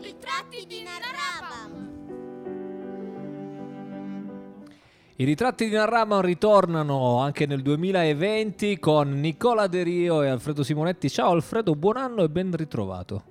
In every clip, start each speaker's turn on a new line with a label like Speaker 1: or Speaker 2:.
Speaker 1: I ritratti di Narrabam.
Speaker 2: I ritratti di Narraman ritornano anche nel 2020 con Nicola De Rio e Alfredo Simonetti. Ciao Alfredo, buon anno e ben ritrovato.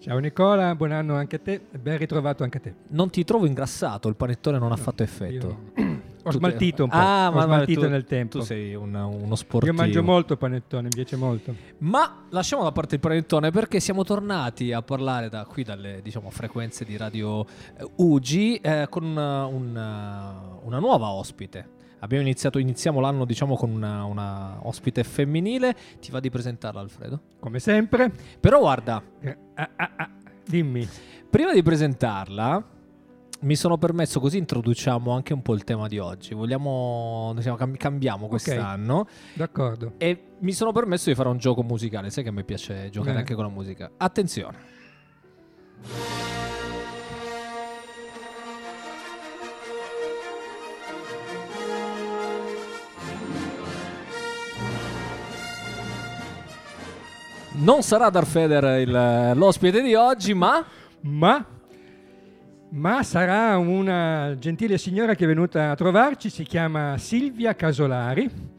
Speaker 3: Ciao Nicola, buon anno anche a te e ben ritrovato anche a te.
Speaker 2: Non ti trovo ingrassato, il panettone non ha fatto effetto.
Speaker 3: Io ho smaltito un po',
Speaker 2: Ah,
Speaker 3: ho
Speaker 2: ma- ma
Speaker 3: smaltito
Speaker 2: tu-
Speaker 3: nel tempo.
Speaker 2: Tu sei un- uno sportivo.
Speaker 3: Io mangio molto panettone, mi piace molto.
Speaker 2: Ma lasciamo da parte il panettone perché siamo tornati a parlare da qui dalle diciamo, frequenze di radio eh, UGI eh, con una, una- una nuova ospite. Abbiamo iniziato, iniziamo l'anno diciamo con una, una ospite femminile. Ti va di presentarla Alfredo?
Speaker 3: Come sempre.
Speaker 2: Però guarda,
Speaker 3: Eh, ah, ah, ah, dimmi.
Speaker 2: prima di presentarla mi sono permesso così introduciamo anche un po' il tema di oggi. Vogliamo diciamo, cam- cambiamo quest'anno
Speaker 3: D'accordo.
Speaker 2: e mi sono permesso di fare un gioco musicale. Sai che a me piace giocare
Speaker 3: Eh.
Speaker 2: anche con la musica. Attenzione. Non sarà Darth Vader il- l'ospite di oggi, ma
Speaker 3: Ma, ma sarà una gentile signora che è venuta a trovarci, si chiama Silvia Casolari,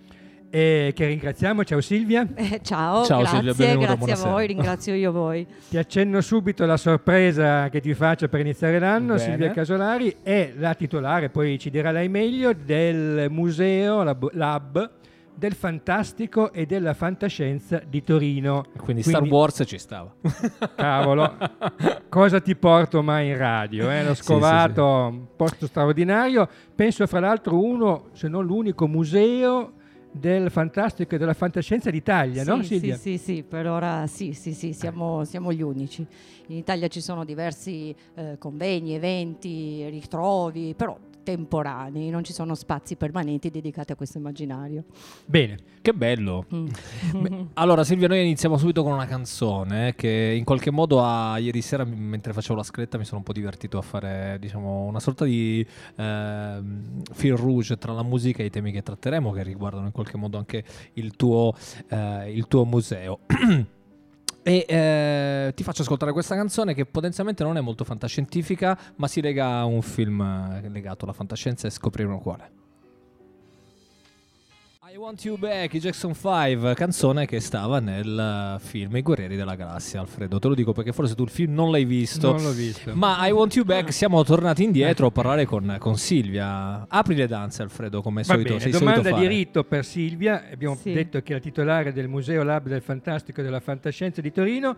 Speaker 3: e che ringraziamo. Ciao Silvia.
Speaker 4: Eh, ciao,
Speaker 2: Ciao,
Speaker 4: grazie,
Speaker 2: Silvia, benvenuta,
Speaker 4: grazie a voi, ringrazio io voi.
Speaker 3: Ti accenno subito la sorpresa che ti faccio per iniziare l'anno.
Speaker 2: Bene.
Speaker 3: Silvia Casolari è la titolare, poi ci dirà lei meglio, del museo Lab, Lab del fantastico e della fantascienza di Torino.
Speaker 2: quindi Star Wars ci stava.
Speaker 3: Cavolo, cosa ti porto mai in radio? Eh? L'ho
Speaker 2: Sì,
Speaker 3: scovato, un posto straordinario. Penso fra l'altro uno, se non l'unico museo del fantastico e della fantascienza d'Italia, no
Speaker 4: sì,
Speaker 3: Silvia?
Speaker 4: sì, sì, sì, per ora sì, sì, sì, siamo, siamo gli unici. In Italia ci sono diversi eh, convegni, eventi, ritrovi, però temporanei, non ci sono spazi permanenti dedicati a questo immaginario.
Speaker 3: Bene,
Speaker 2: Che bello.
Speaker 4: Mm.
Speaker 2: Beh, allora Silvia, noi iniziamo subito con una canzone eh, che in qualche modo a, ieri sera mentre facevo la scaletta mi sono un po' divertito a fare diciamo una sorta di ehm, fil rouge tra la musica e i temi che tratteremo che riguardano in qualche modo anche il tuo, eh, il tuo museo. E eh, ti faccio ascoltare questa canzone che potenzialmente non è molto fantascientifica, ma si lega a un film eh, legato alla fantascienza e scopriremo quale. I Want You Back, i Jackson 5, canzone che stava nel eh, film I Guerrieri della Galassia, Alfredo. Te lo dico perché forse tu il film non l'hai visto.
Speaker 3: non l'ho visto.
Speaker 2: Ma I Want You Back siamo tornati indietro a parlare con, con Silvia. Apri le danze, Alfredo, come
Speaker 3: Va
Speaker 2: solito.
Speaker 3: bene,
Speaker 2: sei
Speaker 3: domanda
Speaker 2: solito
Speaker 3: di rito per Silvia. Abbiamo
Speaker 4: Sì.
Speaker 3: detto che è la titolare del Museo Lab del Fantastico e della Fantascienza di Torino.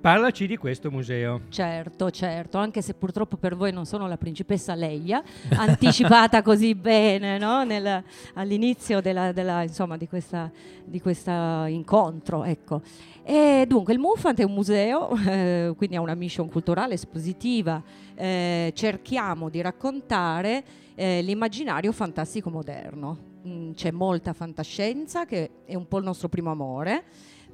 Speaker 3: Parlaci di questo museo.
Speaker 4: Certo, certo, anche se purtroppo per voi non sono la principessa Leia, anticipata così bene no? Nel- all'inizio della- della, insomma, di questo incontro. Ecco. E dunque il MUFANT è un museo, eh, quindi ha una mission culturale espositiva, eh, cerchiamo di raccontare eh, l'immaginario fantastico moderno. Mm, c'è molta fantascienza che è un po' il nostro primo amore.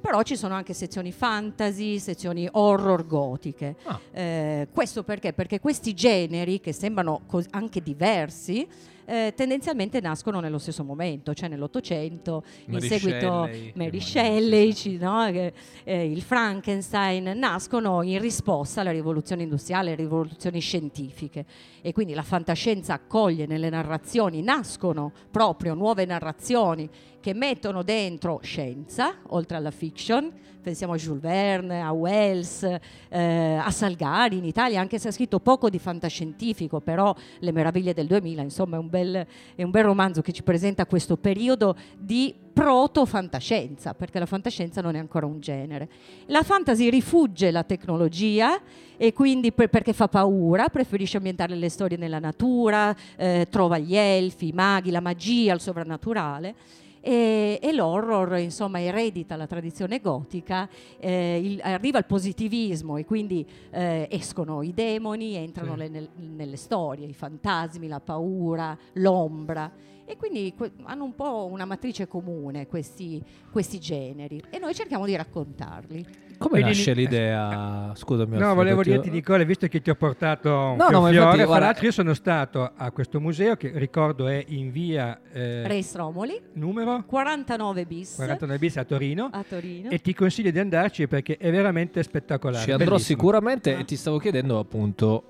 Speaker 4: Però ci sono anche sezioni fantasy, sezioni horror gotiche.
Speaker 2: Ah.
Speaker 4: Eh, questo perché? Perché questi generi, che sembrano cos- anche diversi, eh, tendenzialmente nascono nello stesso momento, cioè nell'Ottocento, in seguito Mary Shelley, no? eh, il Frankenstein, nascono in risposta alla rivoluzione industriale, alle rivoluzioni scientifiche. E quindi la fantascienza accoglie nelle narrazioni, nascono proprio nuove narrazioni che mettono dentro scienza, oltre alla fiction, pensiamo a Jules Verne, a Wells, eh, a Salgari in Italia, anche se ha scritto poco di fantascientifico, però Le meraviglie del 2000, insomma è un bel, è un bel romanzo che ci presenta questo periodo di proto-fantascienza, perché la fantascienza non è ancora un genere. La fantasy rifugge la tecnologia e quindi per- perché fa paura, preferisce ambientare le storie nella natura, eh, trova gli elfi, i maghi, la magia, il sovrannaturale. E, e l'horror insomma eredita la tradizione gotica, eh, il- arriva il positivismo e quindi eh, escono i demoni, entrano
Speaker 3: Sì.
Speaker 4: le- nel- nelle storie, i fantasmi, la paura, l'ombra e quindi que- hanno un po' una matrice comune questi, questi generi e noi cerchiamo di raccontarli.
Speaker 2: Come
Speaker 3: Vedi
Speaker 2: nasce l'idea? Scusami,
Speaker 3: No, volevo
Speaker 2: ti-
Speaker 3: dirti Nicola, visto che ti ho portato un
Speaker 2: No, no,
Speaker 3: fiore, fra
Speaker 2: guarda-
Speaker 3: l'altro io sono stato a questo museo che ricordo è in via eh,
Speaker 4: Re Stromoli,
Speaker 3: numero numero
Speaker 4: 49 bis
Speaker 3: 49 bis a Torino.
Speaker 4: a Torino.
Speaker 3: E ti consiglio di andarci perché è veramente spettacolare.
Speaker 2: Ci andrò
Speaker 3: bellissimo.
Speaker 2: sicuramente
Speaker 4: Ah.
Speaker 2: e ti stavo chiedendo appunto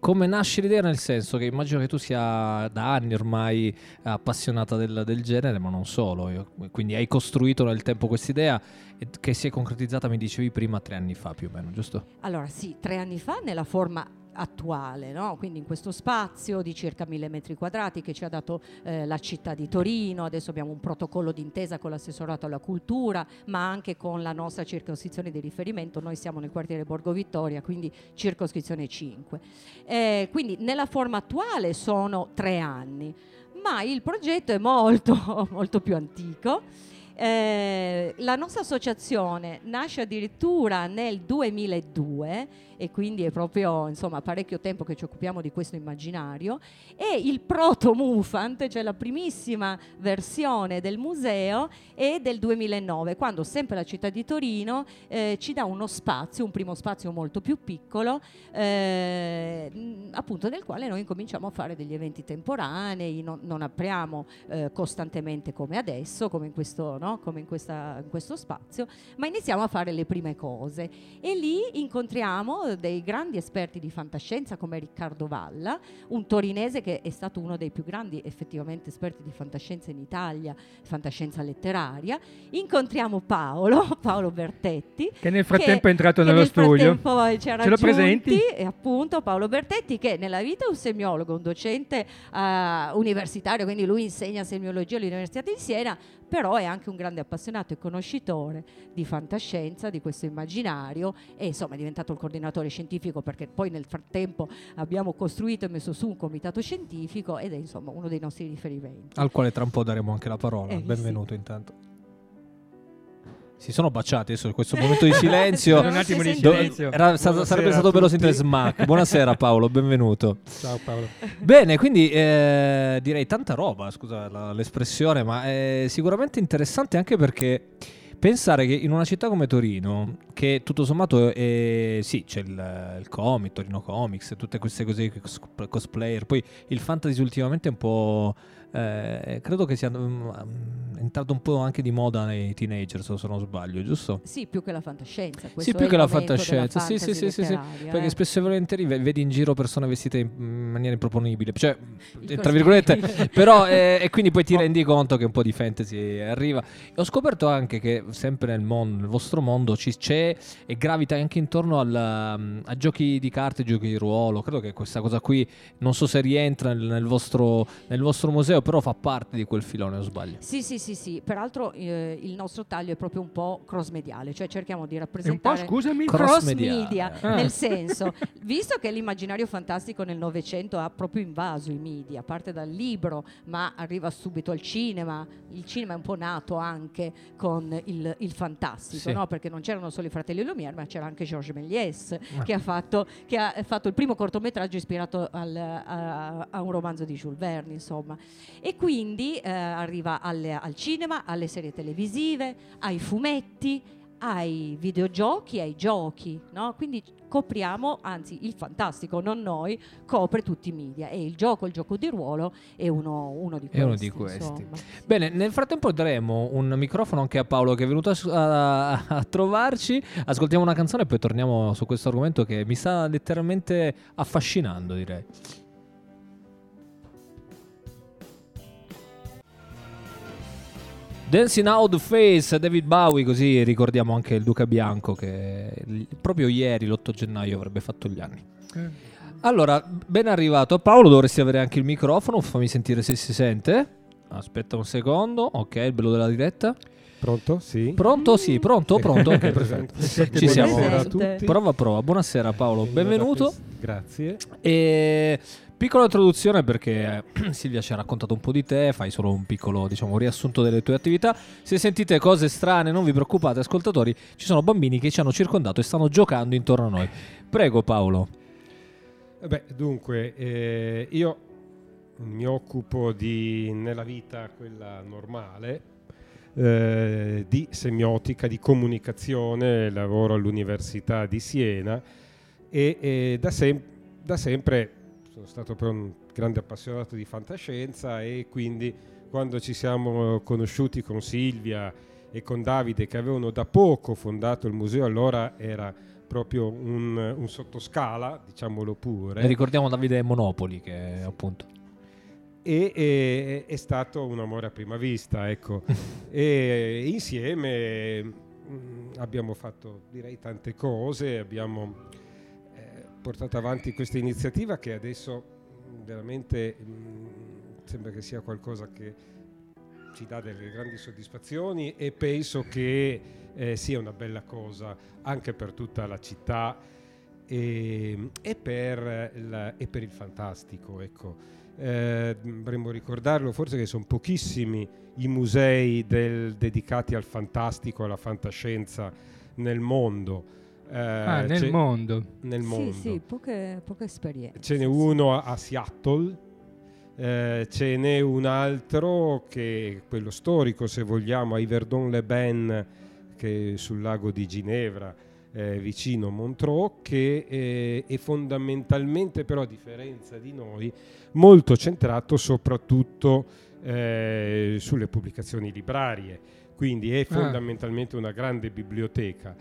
Speaker 2: come nasce l'idea, nel senso che immagino che tu sia da anni ormai appassionata del, del genere, ma non solo. Io- quindi hai costruito nel tempo quest'idea e che si è concretizzata, mi dicevi prima, tre anni fa più o meno, giusto?
Speaker 4: Allora sì, tre anni fa nella forma attuale, no? quindi in questo spazio di circa mille metri quadrati che ci ha dato eh, la città di Torino, adesso abbiamo un protocollo d'intesa con l'assessorato alla cultura, ma anche con la nostra circoscrizione di riferimento, noi siamo nel quartiere Borgo Vittoria, quindi circoscrizione 5. Eh, quindi nella forma attuale sono tre anni, ma il progetto è molto, molto più antico. Eh, la nostra associazione nasce addirittura nel 2002 e quindi è proprio insomma parecchio tempo che ci occupiamo di questo immaginario e il proto Mufant, cioè la primissima versione del museo è del 2009 quando sempre la città di Torino eh, ci dà uno spazio, un primo spazio molto più piccolo eh, appunto nel quale noi incominciamo a fare degli eventi temporanei, non, non apriamo eh, costantemente come adesso, come in questo, no? come in, questa- in questo spazio, ma iniziamo a fare le prime cose e lì incontriamo dei grandi esperti di fantascienza come Riccardo Valla, un torinese che è stato uno dei più grandi effettivamente esperti di fantascienza in Italia, fantascienza letteraria. Incontriamo Paolo, Paolo Bertetti,
Speaker 3: Che nel frattempo è entrato
Speaker 4: che
Speaker 3: nello
Speaker 4: nel
Speaker 3: studio.
Speaker 4: ha
Speaker 3: Ce lo presenti?
Speaker 4: E appunto Paolo Bertetti che nella vita è un semiologo, un docente eh, universitario, quindi lui insegna semiologia all'Università di Siena, però è anche un grande appassionato e conoscitore di fantascienza, di questo immaginario e insomma è diventato il coordinatore scientifico perché poi nel frattempo abbiamo costruito e messo su un comitato scientifico ed è insomma uno dei nostri riferimenti.
Speaker 2: Al quale tra un po' daremo anche la parola.
Speaker 4: Eh,
Speaker 2: Benvenuto intanto. Si sono baciati adesso in questo momento di silenzio.
Speaker 3: Un attimo di silenzio.
Speaker 2: era stato- sarebbe stato bello sentire smack. Buonasera Paolo, benvenuto.
Speaker 5: Ciao Paolo.
Speaker 2: Bene, quindi eh, direi tanta roba, scusa la- l'espressione, ma è sicuramente interessante anche perché pensare che in una città come Torino, che tutto sommato è, sì, c'è il, il comic, Torino Comics, tutte queste cose, cos- cosplayer, poi il fantasy ultimamente è un po'... eh, credo che sia mm, entrato un po' anche di moda nei teenager, se non sbaglio, giusto?
Speaker 4: Sì, più che la fantascienza.
Speaker 2: Sì, più che la fantascienza. Sì, sì, sì, sì, Perché
Speaker 4: eh.
Speaker 2: spesso e volentieri ve- vedi in giro persone vestite in maniera improponibile. Cioè,
Speaker 4: Il
Speaker 2: tra virgolette, però, eh, e quindi poi ti rendi conto che un po' di fantasy arriva. E ho scoperto anche che sempre nel mondo, nel vostro mondo, ci c'è e gravita anche intorno al, um, a giochi di carte, giochi di ruolo. Credo che questa cosa qui, non so se rientra nel, nel vostro, nel museo, però fa parte di quel filone, o sbaglio.
Speaker 4: Sì, sì, sì, sì. Peraltro eh, il nostro taglio è proprio un po' cross mediale, cioè cerchiamo di
Speaker 3: E un po',
Speaker 4: rappresentare
Speaker 3: scusami?
Speaker 2: Cross
Speaker 4: cross media,
Speaker 3: Ah.
Speaker 4: nel senso, visto che l'immaginario fantastico nel Novecento ha proprio invaso i media, parte dal libro, ma arriva subito al cinema. Il cinema è un po' nato anche con il, il fantastico,
Speaker 2: Sì.
Speaker 4: no? Perché non c'erano solo i fratelli Lumière, ma c'era anche Georges Méliès
Speaker 2: Ah.
Speaker 4: che ha fatto, che ha fatto il primo cortometraggio ispirato al- a, a un romanzo di Jules Verne, insomma. E quindi eh, arriva alle- al cinema, alle serie televisive, ai fumetti, ai videogiochi, ai giochi, no? Quindi copriamo, anzi il fantastico, non noi, copre tutti i media e il gioco, il gioco di ruolo è uno, uno di questi.
Speaker 2: È uno di questi. Bene, nel frattempo daremo un microfono anche a Paolo che è venuto a, a- a trovarci. Ascoltiamo una canzone e poi torniamo su questo argomento che mi sta letteralmente affascinando, direi. Dancing Out the Face, David Bowie, così ricordiamo anche il Duca Bianco che proprio ieri, l'8 gennaio, avrebbe fatto gli anni. Allora, ben arrivato Paolo, dovresti avere anche il microfono, fammi sentire se si sente. Aspetta un secondo, ok, il bello della diretta.
Speaker 5: Pronto? Sì.
Speaker 2: Pronto? Sì, pronto, pronto, ok, perfetto. Ci siamo.
Speaker 5: Buonasera a tutti.
Speaker 2: Prova, prova. Buonasera Paolo, benvenuto.
Speaker 5: Grazie.
Speaker 2: E piccola introduzione perché eh, Silvia ci ha raccontato un po' di te, fai solo un piccolo diciamo, riassunto delle tue attività. Se sentite cose strane non vi preoccupate ascoltatori, ci sono bambini che ci hanno circondato e stanno giocando intorno a noi. Prego Paolo.
Speaker 5: Eh Beh, dunque, eh, io mi occupo di, nella vita quella normale, eh, di semiotica, di comunicazione, lavoro all'Università di Siena e, e da, sem- da sempre sono stato per un grande appassionato di fantascienza e quindi quando ci siamo conosciuti con Silvia e con Davide che avevano da poco fondato il museo, allora era proprio un, un sottoscala, diciamolo pure.
Speaker 2: E ricordiamo Davide Monopoli che appunto
Speaker 5: e, e, è stato un amore a prima vista, ecco. e insieme mh, abbiamo fatto direi tante cose, abbiamo portato avanti questa iniziativa che adesso veramente mh, sembra che sia qualcosa che ci dà delle grandi soddisfazioni e penso che eh, sia una bella cosa anche per tutta la città e, e, per, la, e per il fantastico. Ecco eh, dovremmo ricordarlo, forse che sono pochissimi i musei del, dedicati al fantastico, alla fantascienza nel mondo.
Speaker 3: Eh, ah, nel mondo.
Speaker 5: Nel mondo.
Speaker 4: Sì, sì, poche, poche esperienze.
Speaker 5: Ce n'è uno a, a Seattle, eh, ce n'è un altro che è quello storico, se vogliamo, a Yverdon-les-Bains, che è sul lago di Ginevra, eh, vicino Montreux, che eh, è fondamentalmente, però a differenza di noi, molto centrato soprattutto eh, sulle pubblicazioni librarie, quindi è ah. fondamentalmente una grande biblioteca.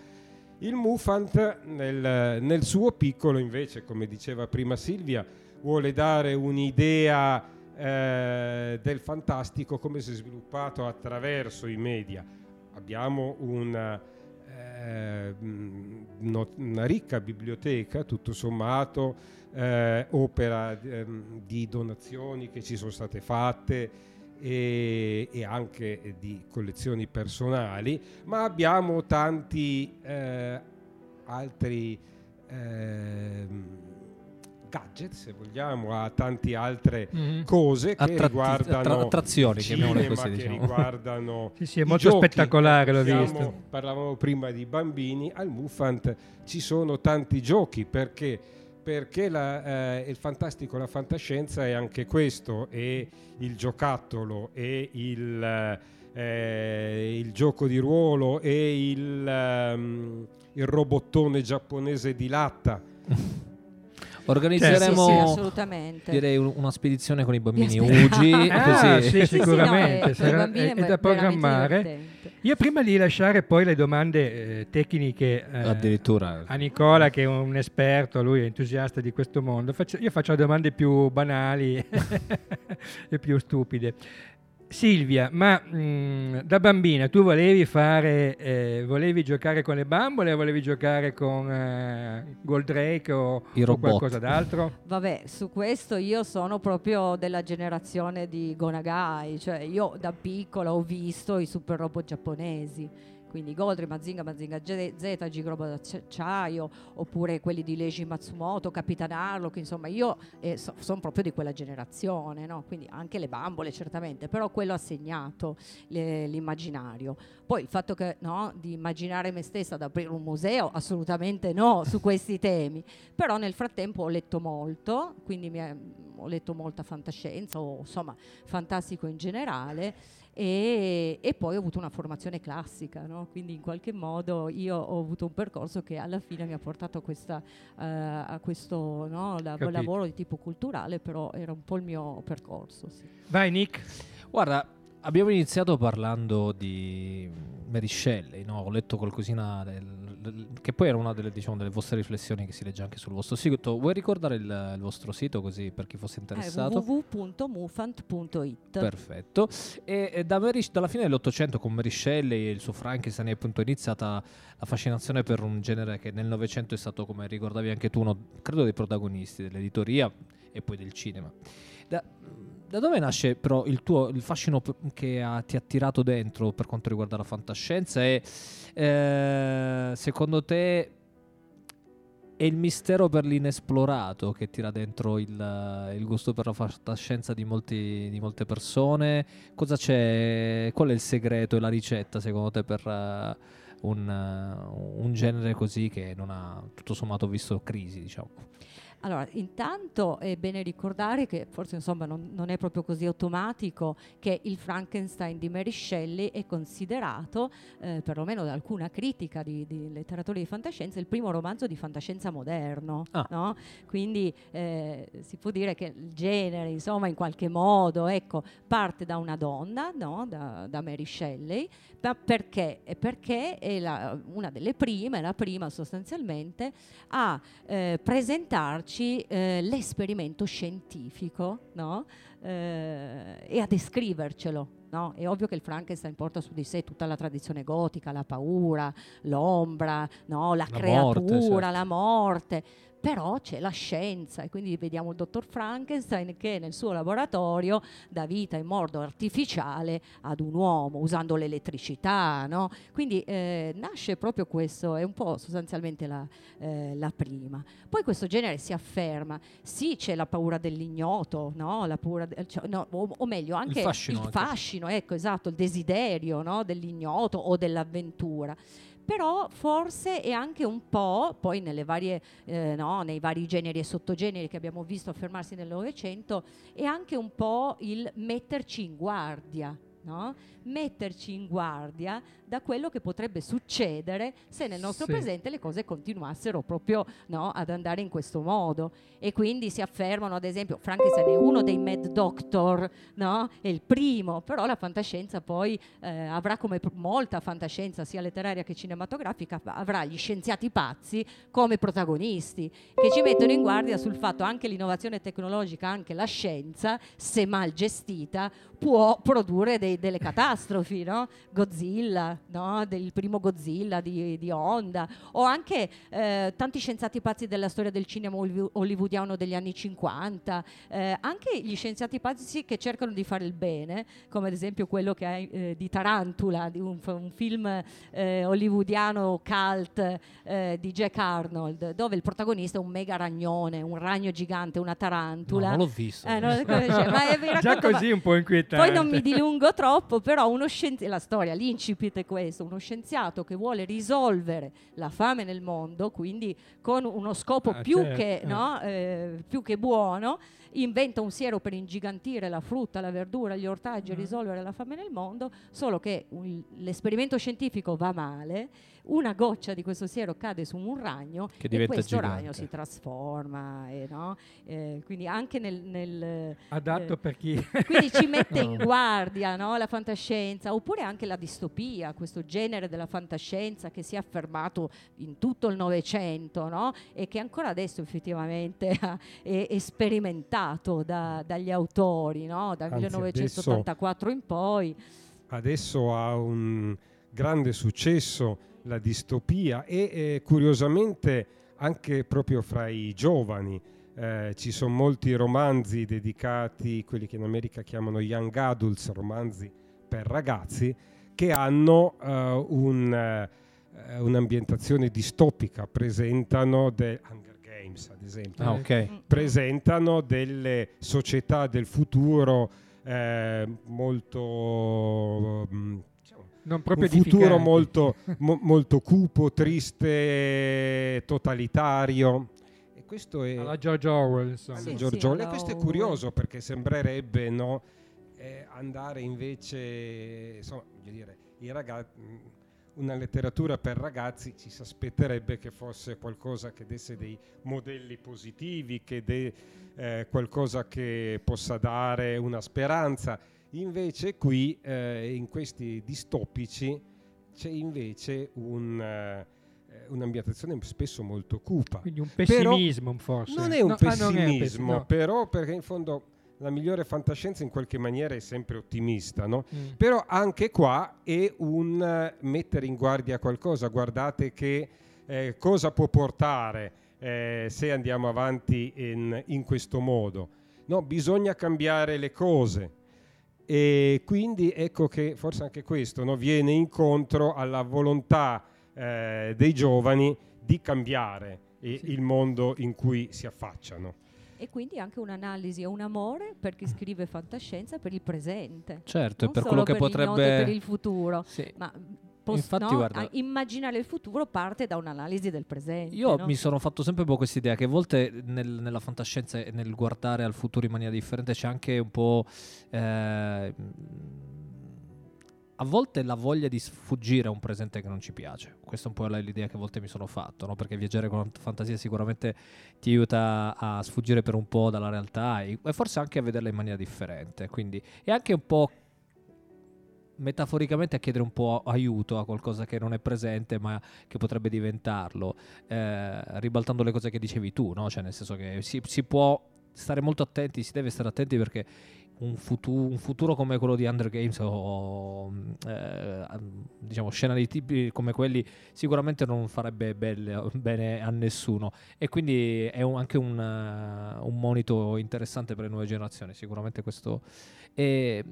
Speaker 5: Il Mufant nel, nel, suo piccolo invece, come diceva prima Silvia, vuole dare un'idea eh, del fantastico come si è sviluppato attraverso i media. Abbiamo una, eh, una ricca biblioteca, tutto sommato, eh, opera ehm, di donazioni che ci sono state fatte e, e anche di collezioni personali, ma abbiamo tanti eh, altri eh, gadget, se vogliamo, a tante altre mm-hmm. cose che Attratti- riguardano attra-
Speaker 2: attrazioni,
Speaker 5: cinema, che
Speaker 2: diciamo.
Speaker 5: riguardano
Speaker 3: sì, sì, è molto
Speaker 5: giochi.
Speaker 3: spettacolare, l'ho
Speaker 5: Siamo,
Speaker 3: visto.
Speaker 5: Parlavamo prima di bambini, al Mufant ci sono tanti giochi perché perché la, eh, il fantastico, la fantascienza è anche questo, è il giocattolo, è il, eh, il gioco di ruolo, è il, um, il robottone giapponese di latta.
Speaker 2: Organizzeremo
Speaker 4: sì, sì,
Speaker 2: direi una spedizione con i bambini Ugi.
Speaker 3: ah, sì, sicuramente, sì, no, è, è, è, da programmare. Io prima di lasciare poi le domande eh, tecniche
Speaker 2: eh,
Speaker 3: a Nicola, che è un esperto, lui è entusiasta di questo mondo, faccio, io faccio le domande più banali e più stupide. Silvia, ma mh, mm, da bambina tu volevi fare, eh, volevi giocare con le bambole o volevi giocare con eh, Goldrake o, o qualcosa d'altro?
Speaker 4: Vabbè, su questo io sono proprio della generazione di Gonagai, cioè io da piccola ho visto i super robot giapponesi quindi Goldri, Mazinga, Mazinga Z, Gigrobo d'acciaio, oppure quelli di Leiji Matsumoto, Capitan Harlock, insomma io eh, so, sono proprio di quella generazione, no? quindi anche le bambole certamente, però quello ha segnato le, l'immaginario. Poi il fatto che, no, di immaginare me stessa ad aprire un museo, assolutamente no su questi temi, però nel frattempo ho letto molto, quindi è, ho letto molta fantascienza o insomma fantastico in generale e, e, poi ho avuto una formazione classica, no? quindi in qualche modo io ho avuto un percorso che alla fine mi ha portato a, questa, uh, a questo no, la, lavoro di tipo culturale, però era un po' il mio percorso. Sì.
Speaker 3: Vai Nick.
Speaker 2: Guarda, abbiamo iniziato parlando di Mary Shelley, no? ho letto qualcosina del, che poi era una delle, diciamo, delle, vostre riflessioni che si legge anche sul vostro sito. Vuoi ricordare il, il vostro sito così per chi fosse interessato?
Speaker 4: Eh, www.mufant.it
Speaker 2: Perfetto. E, e da Mary, dalla fine dell'Ottocento con Mary Shelley e il suo Frankenstein è appunto iniziata la fascinazione per un genere che nel Novecento è stato, come ricordavi anche tu, uno, credo dei protagonisti dell'editoria e poi del cinema. Da, da dove nasce però il tuo il fascino che ha, ti ha tirato dentro per quanto riguarda la fantascienza? E eh, secondo te è il mistero per l'inesplorato che tira dentro il, il gusto per la fantascienza di, molti, di, molte persone? Cosa c'è qual è il segreto e la ricetta secondo te per uh, un, uh, un genere così che non ha tutto sommato visto crisi diciamo
Speaker 4: Allora, intanto è bene ricordare che forse insomma non, non, è proprio così automatico che il Frankenstein di Mary Shelley è considerato, eh, perlomeno da alcuna critica di, di, letteratura di fantascienza, il primo romanzo di fantascienza moderno. Ah. No? Quindi eh, si può dire che il genere, insomma, in qualche modo, ecco, parte da una donna, no? da, da, Mary Shelley, ma perché? Perché è la, una delle prime, la prima sostanzialmente, a eh, presentarci darci eh, l'esperimento scientifico no? eh, e a descrivercelo. No? È ovvio che il Frankenstein porta su di sé tutta la tradizione gotica, la paura, l'ombra, no? la, la, creatura, morte, certo. la morte però c'è la scienza e quindi vediamo il dottor Frankenstein che nel suo laboratorio dà vita in modo artificiale ad un uomo usando l'elettricità, no? quindi eh, nasce proprio questo, è un po' sostanzialmente la, eh, la, prima. Poi questo genere si afferma, sì c'è la paura dell'ignoto, no? la paura de- cioè, no, o, o, meglio anche il fascino, il fascino ecco esatto, il desiderio dell'ignoto o dell'avventura però forse è anche un po', poi varie, eh, no, nei vari generi e sottogeneri che abbiamo visto affermarsi nel Novecento, è anche un po' il metterci in guardia, no? metterci in guardia da quello che potrebbe succedere se nel nostro sì. presente le cose continuassero proprio no, ad andare in questo modo. E quindi si affermano, ad esempio, Frankenstein è uno dei Mad Doctor, no? è il primo, però la fantascienza poi eh, avrà come molta fantascienza, sia letteraria che cinematografica, avrà gli scienziati pazzi come protagonisti, che ci mettono in guardia sul fatto anche l'innovazione tecnologica, anche la scienza, se mal gestita, può produrre dei, delle catastrofi, no? Godzilla, no? del primo Godzilla di, di Honda, o anche eh, tanti scienziati pazzi della storia del cinema hollywoodiano degli anni 50, eh, anche gli scienziati pazzi che cercano di fare il bene, come ad esempio quello che è eh, di Tarantula, di un, un film eh, hollywoodiano cult eh, di Jack Arnold, dove il protagonista è un mega ragnone, un ragno gigante, una tarantula.
Speaker 2: No, non l'ho visto.
Speaker 4: Eh, non ma
Speaker 3: è, Già così un po' inquietante.
Speaker 4: Poi non mi dilungo troppo, però uno scienziato, la storia, l'incipit è questo, uno scienziato che vuole risolvere la fame nel mondo, quindi con uno scopo ah, più, certo. che, no, eh, più, che, buono, inventa un siero per ingigantire la frutta, la verdura, gli ortaggi e mm. risolvere la fame nel mondo, solo che un, l'esperimento scientifico va male una goccia di questo siero cade su un ragno
Speaker 2: che e
Speaker 4: questo
Speaker 2: gigante.
Speaker 4: ragno si trasforma. E, no? eh, quindi anche nel... nel
Speaker 3: Adatto
Speaker 4: eh,
Speaker 3: per chi...
Speaker 4: Quindi ci mette in guardia no? la fantascienza, oppure anche la distopia, questo genere della fantascienza che si è affermato in tutto il Novecento no? e che ancora adesso effettivamente è, è sperimentato da, dagli autori, no? dal Anzi, 1984 in poi.
Speaker 5: Adesso ha un grande successo la distopia e eh, curiosamente anche proprio fra i giovani. Eh, ci sono molti romanzi dedicati, quelli che in America chiamano young adults, romanzi per ragazzi, che hanno uh, un, uh, un'ambientazione distopica, presentano de- Games ad esempio,
Speaker 2: ah, okay.
Speaker 5: presentano delle società del futuro eh, molto... Mh,
Speaker 3: non proprio
Speaker 5: un futuro molto, mo, molto cupo, triste, totalitario. E questo è...
Speaker 3: Alla George Orwell, insomma.
Speaker 5: Sì, George sì, Orwell. E questo è curioso perché sembrerebbe no, eh, andare invece, insomma, voglio dire, i ragazzi una letteratura per ragazzi ci si aspetterebbe che fosse qualcosa che desse dei modelli positivi, che dé eh, qualcosa che possa dare una speranza. Invece qui, eh, in questi distopici, c'è invece un, eh, un'ambientazione spesso molto cupa.
Speaker 3: Quindi un pessimismo
Speaker 5: però
Speaker 3: forse.
Speaker 5: Non è un no, pessimismo, ah, è un però perché in fondo la migliore fantascienza in qualche maniera è sempre ottimista, no? Mm. Però anche qua è un uh, mettere in guardia qualcosa. Guardate che eh, cosa può portare eh, se andiamo avanti in, in questo modo. No, bisogna cambiare le cose. E quindi ecco che forse anche questo no, viene incontro alla volontà eh, dei giovani di cambiare sì. il mondo in cui si affacciano.
Speaker 4: E quindi anche un'analisi e un amore per chi scrive fantascienza per il presente.
Speaker 2: Certo, non per quello che
Speaker 4: per
Speaker 2: potrebbe...
Speaker 4: per il futuro.
Speaker 2: Sì.
Speaker 4: Ma pos-
Speaker 2: Infatti,
Speaker 4: no?
Speaker 2: guarda-
Speaker 4: immaginare il futuro parte da un'analisi del presente.
Speaker 2: Io
Speaker 4: no?
Speaker 2: mi sono fatto sempre un po' questa idea che a volte nel- nella fantascienza e nel guardare al futuro in maniera differente c'è anche un po'. eh, a volte la voglia di sfuggire a un presente che non ci piace. Questa è un po' l'idea che a volte mi sono fatto, no? perché viaggiare con fantasia sicuramente ti aiuta a sfuggire per un po' dalla realtà e, e forse anche a vederla in maniera differente. Quindi è anche un po' metaforicamente a chiedere un po' aiuto a qualcosa che non è presente ma che potrebbe diventarlo, eh, ribaltando le cose che dicevi tu, no? Cioè nel senso che si, si può stare molto attenti, si deve stare attenti perché un, futu- un futuro come quello di Under Games o eh, diciamo scenari tipi come quelli sicuramente non farebbe belle- bene a nessuno. E quindi è un- anche un, un monito interessante per le nuove generazioni sicuramente questo è,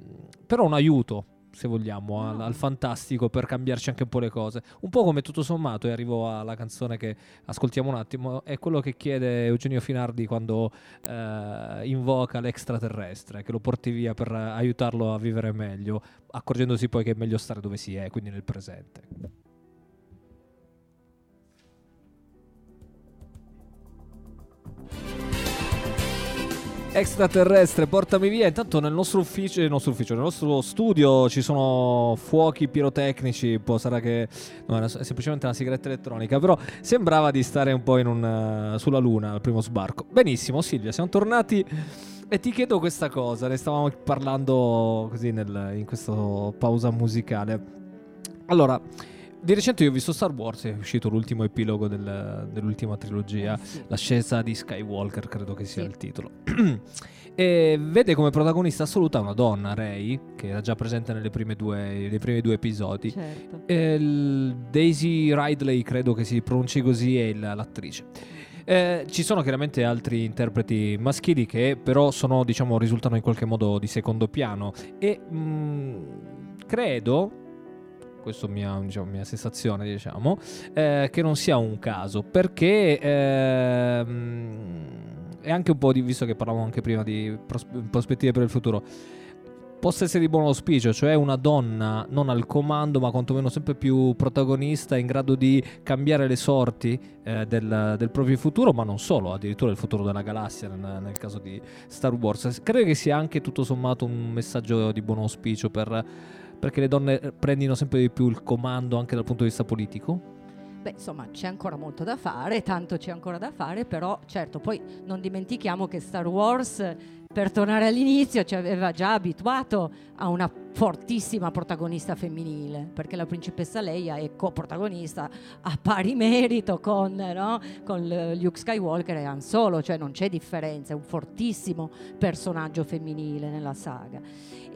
Speaker 2: però un aiuto se vogliamo, al, al fantastico per cambiarci anche un po' le cose. Un po' come tutto sommato, e arrivo alla canzone che ascoltiamo un attimo, è quello che chiede Eugenio Finardi quando eh, invoca l'extraterrestre, che lo porti via per aiutarlo a vivere meglio, accorgendosi poi che è meglio stare dove si è, quindi nel presente. Extraterrestre, portami via. Intanto nel nostro ufficio, nel nostro ufficio, nel nostro studio ci sono fuochi pirotecnici. Poi sarà che no, è semplicemente una sigaretta elettronica. Però sembrava di stare un po' un, uh, sulla Luna al primo sbarco. Benissimo, Silvia, siamo tornati. E ti chiedo questa cosa, ne stavamo parlando così nel, in questa pausa musicale. Allora, di recente io ho visto Star Wars, è uscito l'ultimo epilogo del- dell'ultima trilogia,
Speaker 4: Eh, sì.
Speaker 2: l'ascesa di Skywalker, credo che sia
Speaker 4: Sì.
Speaker 2: il titolo. e vede come protagonista assoluta una donna, Rey, che era già presente nelle prime due, nei primi due episodi.
Speaker 4: Certo.
Speaker 2: Daisy Ridley, credo che si pronunci così, è l'attrice. Eh, ci sono chiaramente altri interpreti maschili che però sono, diciamo, risultano in qualche modo di secondo piano e mm, credo, questa è mia, diciamo, mia sensazione, diciamo, eh, che non sia un caso perché ehm, è anche un po' di, visto che parlavamo anche prima di pros- prospettive per il futuro, possa essere di buon auspicio, cioè una donna non al comando, ma quantomeno sempre più protagonista, in grado di cambiare le sorti eh, del, del proprio futuro, ma non solo, addirittura il futuro della galassia nel, nel caso di Star Wars. Credo che sia anche tutto sommato un messaggio di buon auspicio per, perché le donne prendino sempre di più il comando anche dal punto di vista politico.
Speaker 4: Beh, insomma, c'è ancora molto da fare, tanto c'è ancora da fare, però certo, poi non dimentichiamo che Star Wars, per tornare all'inizio, ci aveva già abituato a una fortissima protagonista femminile, perché la principessa Leia è coprotagonista a pari merito con, no? con Luke Skywalker e Han Solo, cioè non c'è differenza, è un fortissimo personaggio femminile nella saga.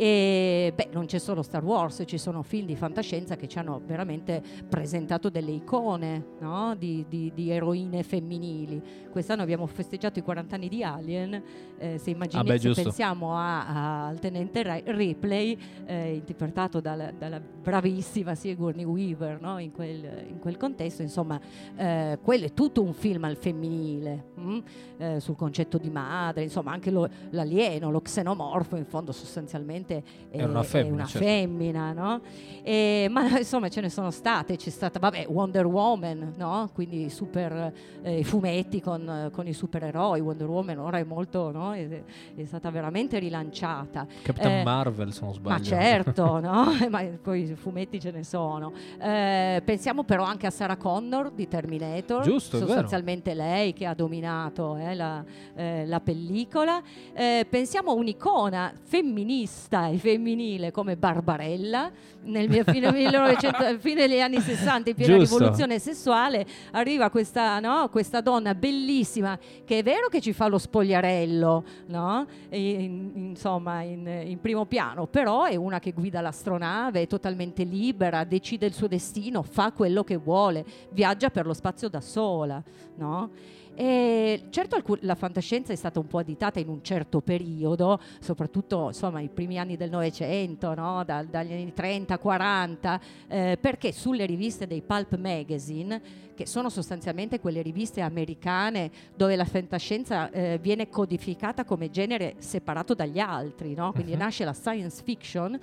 Speaker 4: E beh, non c'è solo Star Wars, ci sono film di fantascienza che ci hanno veramente presentato delle icone no? di, di- di eroine femminili. Quest'anno abbiamo festeggiato i 40 anni di Alien, eh, se, immagini-
Speaker 2: Ah,
Speaker 4: pensiamo a- a- al tenente Ri- Ripley, eh, interpretato dal- dalla bravissima Sigourney Weaver no? in, quel, in quel contesto, insomma, eh, quello è tutto un film al femminile, mm? Eh, sul concetto di madre, insomma anche lo- l'alieno, lo xenomorfo in fondo sostanzialmente è,
Speaker 2: È una femmina,
Speaker 4: una
Speaker 2: certo.
Speaker 4: femmina, no? E- ma insomma ce ne sono state, c'è stata vabbè, Wonder Woman, no? quindi super eh, fumetti con, con i supereroi, Wonder Woman ora è molto, no? è, è stata veramente rilanciata.
Speaker 2: Capitan
Speaker 4: Eh,
Speaker 2: Marvel, se non sbaglio.
Speaker 4: Ma certo, no? ma poi i fumetti ce ne sono. Eh, pensiamo però anche a Sarah Connor di Terminator,
Speaker 2: Giusto, è
Speaker 4: sostanzialmente lei che ha dominato eh, la, eh, la pellicola. Eh, pensiamo a un'icona femminista e femminile come Barbarella nel mio- fine, 1900 fine degli anni 60 in piena
Speaker 2: Giusto.
Speaker 4: rivoluzione sessuale arriva questa, no? questa donna bellissima che è vero che ci fa lo spogliarello no? In- insomma in, in primo piano però è una che guida l'astronave è totalmente libera decide il suo destino fa quello che vuole viaggia per lo spazio da sola no? E certo alcu- la fantascienza è stata un po' additata in un certo periodo, soprattutto insomma i primi anni del Novecento, no? Dal- dagli anni 30-40, eh, perché sulle riviste dei pulp magazine che sono sostanzialmente quelle riviste americane dove la fantascienza eh, viene codificata come genere separato dagli altri, no? quindi uh-huh. nasce la science fiction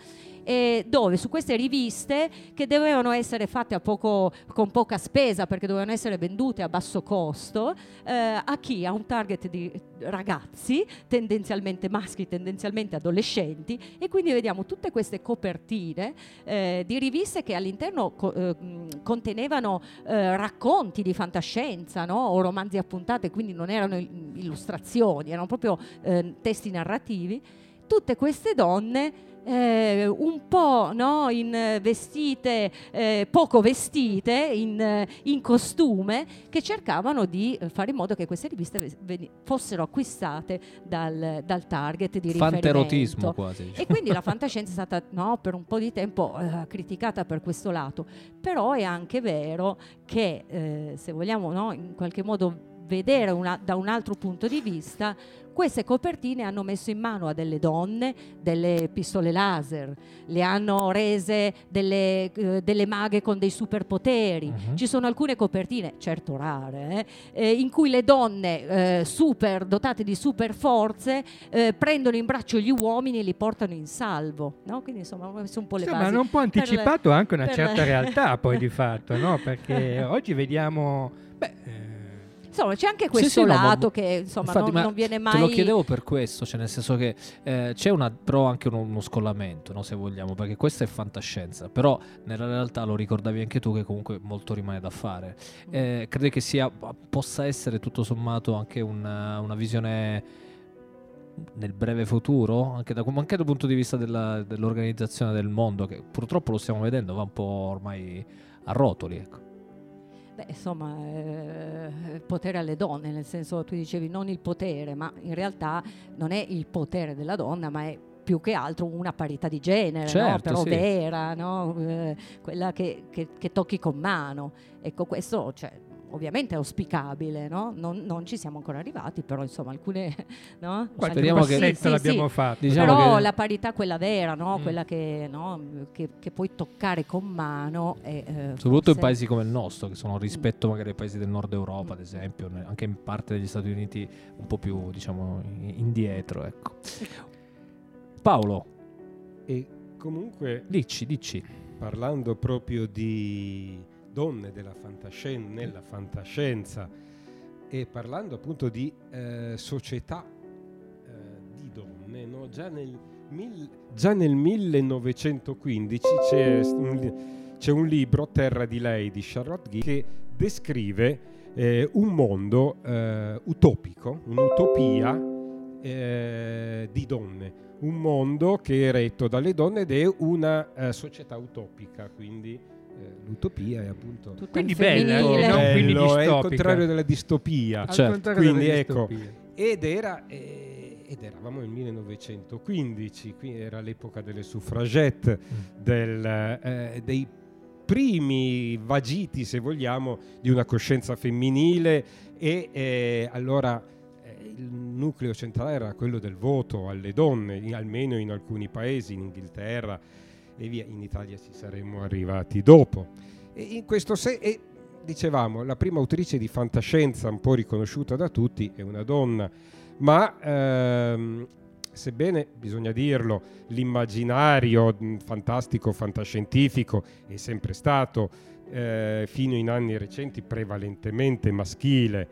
Speaker 4: eh, dove su queste riviste che dovevano essere fatte poco, con poca spesa perché dovevano essere vendute a basso costo eh, a chi? A un target di ragazzi, tendenzialmente maschi, tendenzialmente adolescenti e quindi vediamo tutte queste copertine eh, di riviste che all'interno co- eh, contenevano eh, racconti di fantascienza no? o romanzi appuntati, quindi non erano illustrazioni, erano proprio eh, testi narrativi. Tutte queste donne eh, un po' no, in vestite, eh, poco vestite, in, in, costume, che cercavano di fare in modo che queste riviste fossero acquistate dal, dal target di
Speaker 2: Fanterotismo quasi.
Speaker 4: E quindi la fantascienza è stata no, per un po' di tempo eh, criticata per questo lato, però è anche vero che eh, se vogliamo no, in qualche modo vedere una, da un altro punto di vista, queste copertine hanno messo in mano a delle donne delle pistole laser, le hanno rese delle, eh, delle maghe con dei superpoteri. Uh-huh. Ci sono alcune copertine, certo rare, eh, eh, in cui le donne eh, super, dotate di super forze eh, prendono in braccio gli uomini e li portano in salvo. No? Quindi insomma messo un po' le sì, basi.
Speaker 3: Ma hanno un po' anticipato le, anche una certa realtà poi di fatto, no? perché oggi vediamo... Beh, eh,
Speaker 4: Insomma, c'è anche questo sì, sì, lato no, che insomma, infatti, non, non, viene mai.
Speaker 2: Te lo chiedevo per questo, cioè nel senso che eh, c'è una, però anche uno, uno, scollamento, no, se vogliamo, perché questa è fantascienza, però nella realtà lo ricordavi anche tu che comunque molto rimane da fare. Eh, credi che sia, possa essere tutto sommato anche una, una visione nel breve futuro, anche, da, anche dal punto di vista della, dell'organizzazione del mondo, che purtroppo lo stiamo vedendo, va un po' ormai a rotoli. Ecco.
Speaker 4: Beh, insomma, eh, potere alle donne, nel senso tu dicevi non il potere, ma in realtà non è il potere della donna, ma è più che altro una parità di genere, certo, no? però sì. vera, no? eh, quella che, che, che, tocchi con mano. Ecco, questo cioè, ovviamente è auspicabile, no? non, non, ci siamo ancora arrivati, però insomma alcune... No?
Speaker 3: Speriamo che sì, l'abbiamo sì, fatto.
Speaker 4: Diciamo però che... la parità quella vera, no? mm. quella che, che, che, puoi toccare con mano. E,
Speaker 2: eh, Soprattutto forse... in paesi come il nostro, che sono rispetto mm. magari ai paesi del nord Europa, ad esempio, anche in parte degli Stati Uniti un po' più diciamo indietro. Ecco. Paolo.
Speaker 5: E comunque...
Speaker 2: Dici, dici.
Speaker 5: Parlando proprio di donne della fantascienza, nella fantascienza e parlando appunto di eh, società eh, di donne, no? già, nel mil, già, nel 1915 c'è un, c'è un, libro, Terra di lei, di Charlotte Guy, che descrive eh, un mondo eh, utopico, un'utopia eh, di donne, un mondo che è retto dalle donne ed è una eh, società utopica, quindi l'utopia è appunto
Speaker 3: Tutto quindi bella, eh, non quindi
Speaker 5: è il contrario della distopia. Certo. Quindi ecco, ed era eh, ed eravamo nel 1915, quindi era l'epoca delle suffragette, mm. del, eh, dei primi vagiti, se vogliamo, di una coscienza femminile e eh, allora eh, il nucleo centrale era quello del voto alle donne, almeno in alcuni paesi, in Inghilterra, e via. In Italia ci saremmo arrivati dopo. E in questo senso, e dicevamo, la prima autrice di fantascienza un po' riconosciuta da tutti è una donna, ma ehm, sebbene bisogna dirlo, l'immaginario fantastico, fantascientifico è sempre stato eh, fino in anni recenti prevalentemente maschile,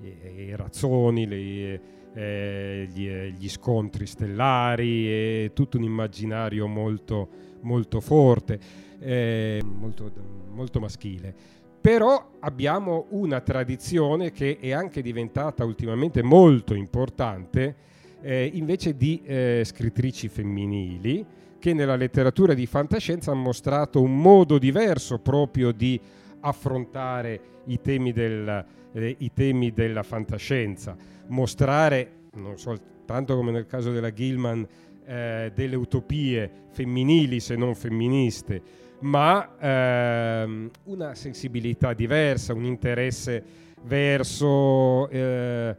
Speaker 5: i, razzoni, le, eh, gli, gli, scontri stellari e tutto un immaginario molto molto forte, eh, molto, molto maschile. Però abbiamo una tradizione che è anche diventata ultimamente molto importante, eh, invece di eh, scrittrici femminili, che nella letteratura di fantascienza hanno mostrato un modo diverso proprio di affrontare i temi, del, eh, i temi della fantascienza, mostrare, non soltanto come nel caso della Gilman, eh, delle utopie femminili se non femministe, ma ehm, una sensibilità diversa, un interesse verso, eh,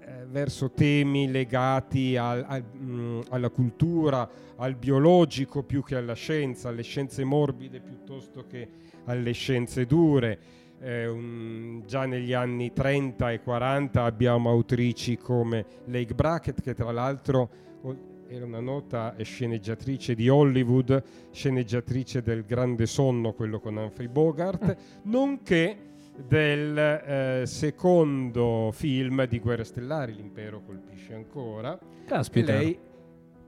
Speaker 5: eh verso temi legati al, al, mh, mm, alla cultura, al biologico più che alla scienza, alle scienze morbide piuttosto che alle scienze dure. eh, un, già negli anni 30 e 40 abbiamo autrici come Lake Brackett che tra l'altro era una nota sceneggiatrice di Hollywood, sceneggiatrice del Grande Sonno, quello con Humphrey Bogart, mm. nonché del eh, secondo film di Guerre Stellari, L'impero colpisce ancora.
Speaker 2: Caspita.
Speaker 5: lei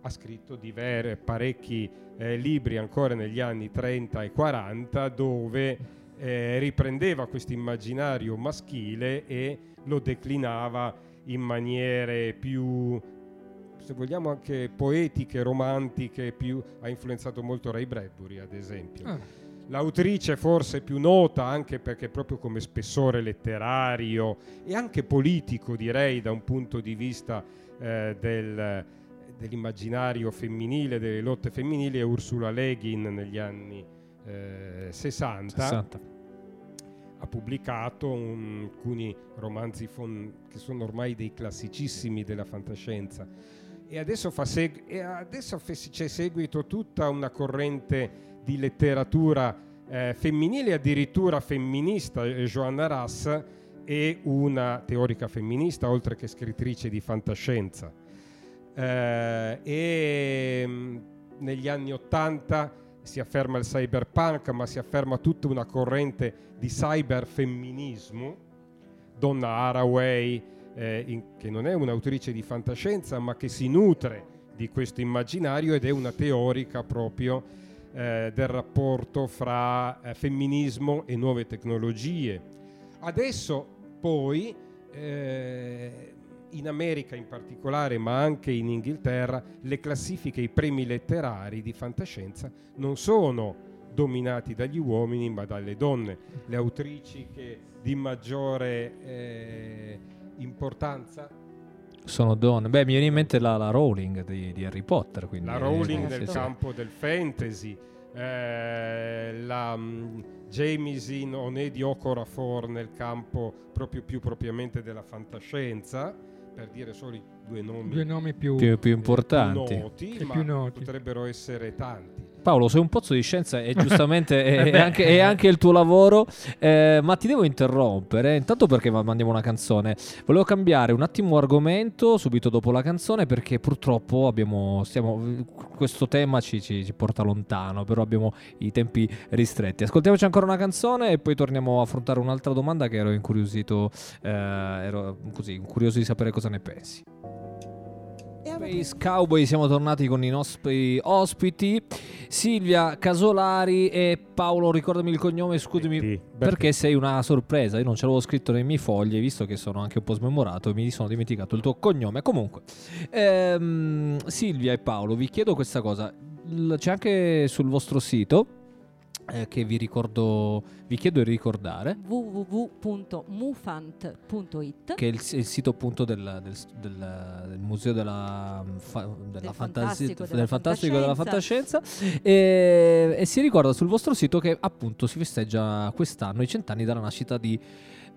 Speaker 5: ha scritto diver- parecchi eh, libri ancora negli anni 30 e 40 dove eh, riprendeva questo immaginario maschile e lo declinava in maniere più se vogliamo anche poetiche, romantiche, più, ha influenzato molto Ray Bradbury ad esempio. Ah. L'autrice forse più nota anche perché proprio come spessore letterario e anche politico direi da un punto di vista eh, del, dell'immaginario femminile, delle lotte femminili è Ursula Le Guin negli anni eh, 60. 60 ha pubblicato un, alcuni romanzi fon- che sono ormai dei classicissimi della fantascienza e adesso, fa seg- e adesso f- c'è seguito tutta una corrente di letteratura eh, femminile, addirittura femminista. Eh, Joanna Rass è una teorica femminista, oltre che scrittrice di fantascienza. Eh, e mm, negli anni Ottanta si afferma il cyberpunk, ma si afferma tutta una corrente di cyberfemminismo. Donna Haraway, eh, in, che non è un'autrice di fantascienza, ma che si nutre di questo immaginario ed è una teorica proprio eh, del rapporto fra eh, femminismo e nuove tecnologie. Adesso poi eh, in America in particolare, ma anche in Inghilterra, le classifiche, i premi letterari di fantascienza non sono dominati dagli uomini ma dalle donne. Le autrici che di maggiore eh, importanza
Speaker 2: sono donne. Beh, mi viene in mente la, la Rowling di, di, Harry Potter. Quindi,
Speaker 5: la Rowling eh, nel sì, campo sì. del fantasy, eh, la um, Jamiesin Onedi Okorafor nel campo proprio più propriamente della fantascienza, per dire solo i due nomi,
Speaker 3: due nomi più,
Speaker 2: più, più importanti,
Speaker 5: più noti, ma più noti. potrebbero essere tanti.
Speaker 2: Paolo, sei un pozzo di scienza e giustamente è, è, anche, è, anche, il tuo lavoro, eh, ma ti devo interrompere, intanto perché mandiamo una canzone. Volevo cambiare un attimo argomento subito dopo la canzone perché purtroppo abbiamo, stiamo, questo tema ci, ci, ci, porta lontano, però abbiamo i tempi ristretti. Ascoltiamoci ancora una canzone e poi torniamo a affrontare un'altra domanda che ero incuriosito, eh, ero così, incurioso di sapere cosa ne pensi. Space Cowboy, siamo tornati con i nostri ospiti Silvia Casolari e Paolo, ricordami il cognome, scusami Berti. perché sei una sorpresa, io non ce l'avevo scritto nei miei fogli, visto che sono anche un po' smemorato mi sono dimenticato il tuo cognome. Comunque, ehm, Silvia e Paolo, vi chiedo questa cosa, c'è anche sul vostro sito eh, che vi ricordo, vi chiedo di ricordare.
Speaker 4: www.mufant.it
Speaker 2: che è il, il sito appunto del, del, del, del museo della, fa, della del fantasi- fantastico, della, fantastico della fantascienza. E, e si ricorda sul vostro sito che appunto si festeggia quest'anno i cent'anni dalla nascita di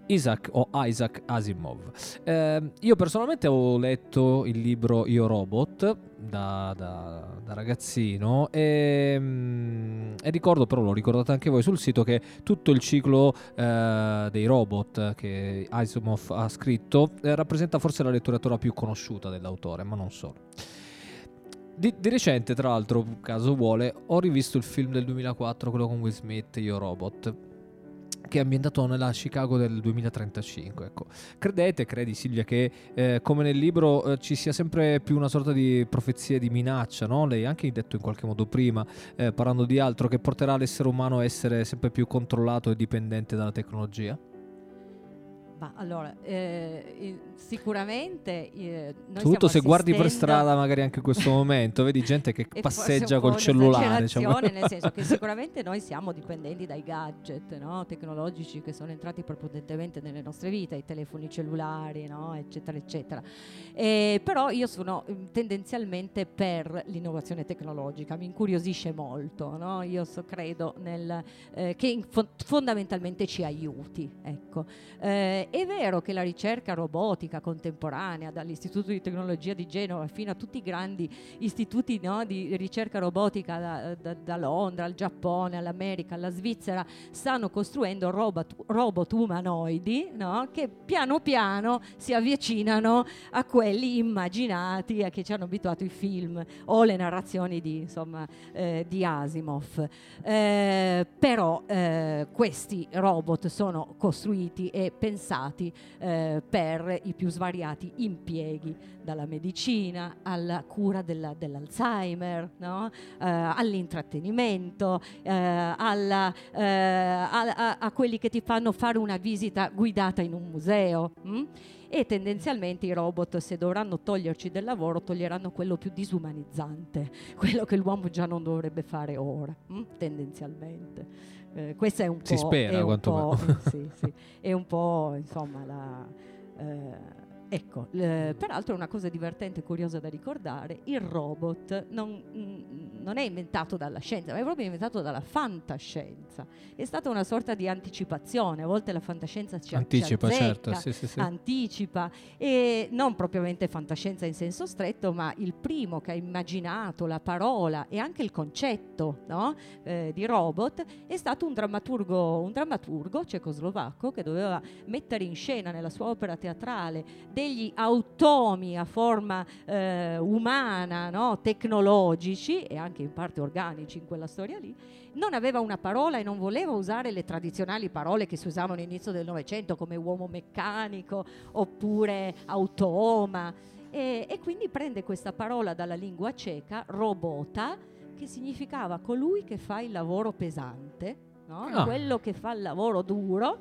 Speaker 2: Isaac o Isaac Asimov. Eh, io personalmente ho letto il libro Io Robot da, da, da ragazzino e, mm, e, ricordo, però l'ho ricordato anche voi sul sito, che tutto il ciclo eh, dei robot che Asimov ha scritto eh, rappresenta forse la letteratura più conosciuta dell'autore, ma non solo. Di, di, recente, tra l'altro, caso vuole, ho rivisto il film del 2004, quello con Will Smith, Io Robot che è ambientato nella Chicago del 2035. Ecco. Credete, credi Silvia, che eh, come nel libro eh, ci sia sempre più una sorta di profezia di minaccia, no? lei anche detto in qualche modo prima, eh, parlando di altro, che porterà l'essere umano a essere sempre più controllato e dipendente dalla tecnologia?
Speaker 4: Ma allora, eh, sicuramente eh,
Speaker 2: Soprattutto se guardi per strada magari anche in questo momento, vedi gente che passeggia col cellulare. Diciamo.
Speaker 4: Nel senso che sicuramente noi siamo dipendenti dai gadget no? tecnologici che sono entrati prepotentemente nelle nostre vite, i telefoni cellulari, no? eccetera, eccetera. E, però io sono mm, tendenzialmente per l'innovazione tecnologica, mi incuriosisce molto, no? io so, credo nel, eh, che fo- fondamentalmente ci aiuti. Ecco. È vero che la ricerca robotica contemporanea, dall'Istituto di Tecnologia di Genova fino a tutti i grandi istituti no, di ricerca robotica da, da, da, Londra al Giappone, all'America, alla Svizzera, stanno costruendo robot, robot umanoidi no, che piano piano si avvicinano a quelli immaginati a che ci hanno abituato i film o le narrazioni di, insomma, eh, di Asimov. Eh, però eh, questi robot sono costruiti e pensati eh, per i più svariati impieghi, dalla medicina alla cura della, dell'Alzheimer, no? Eh, all'intrattenimento, eh, alla, a, a, a, quelli che ti fanno fare una visita guidata in un museo. Hm? e tendenzialmente i robot se dovranno toglierci del lavoro toglieranno quello più disumanizzante, quello che l'uomo già non dovrebbe fare ora, mh? tendenzialmente. Eh, questa è un
Speaker 2: si
Speaker 4: po'...
Speaker 2: spera,
Speaker 4: è un
Speaker 2: po',
Speaker 4: sì, sì, è un po' insomma la... Eh, Ecco, eh, peraltro una cosa divertente e curiosa da ricordare, il robot non, mh, non, è inventato dalla scienza, ma è proprio inventato dalla fantascienza. È stata una sorta di anticipazione, a volte la fantascienza ci
Speaker 2: anticipa,
Speaker 4: ci
Speaker 2: certo, sì, sì, sì.
Speaker 4: anticipa, e non propriamente fantascienza in senso stretto, ma il primo che ha immaginato la parola e anche il concetto no? eh, di robot è stato un drammaturgo, un drammaturgo cecoslovacco che doveva mettere in scena nella sua opera teatrale degli automi a forma eh, umana, no? tecnologici e anche in parte organici in quella storia lì, non aveva una parola e non voleva usare le tradizionali parole che si usavano all'inizio del Novecento come uomo meccanico oppure automa. E, e quindi prende questa parola dalla lingua ceca, robota, che significava colui che fa il lavoro pesante, no? ah. quello che fa il lavoro duro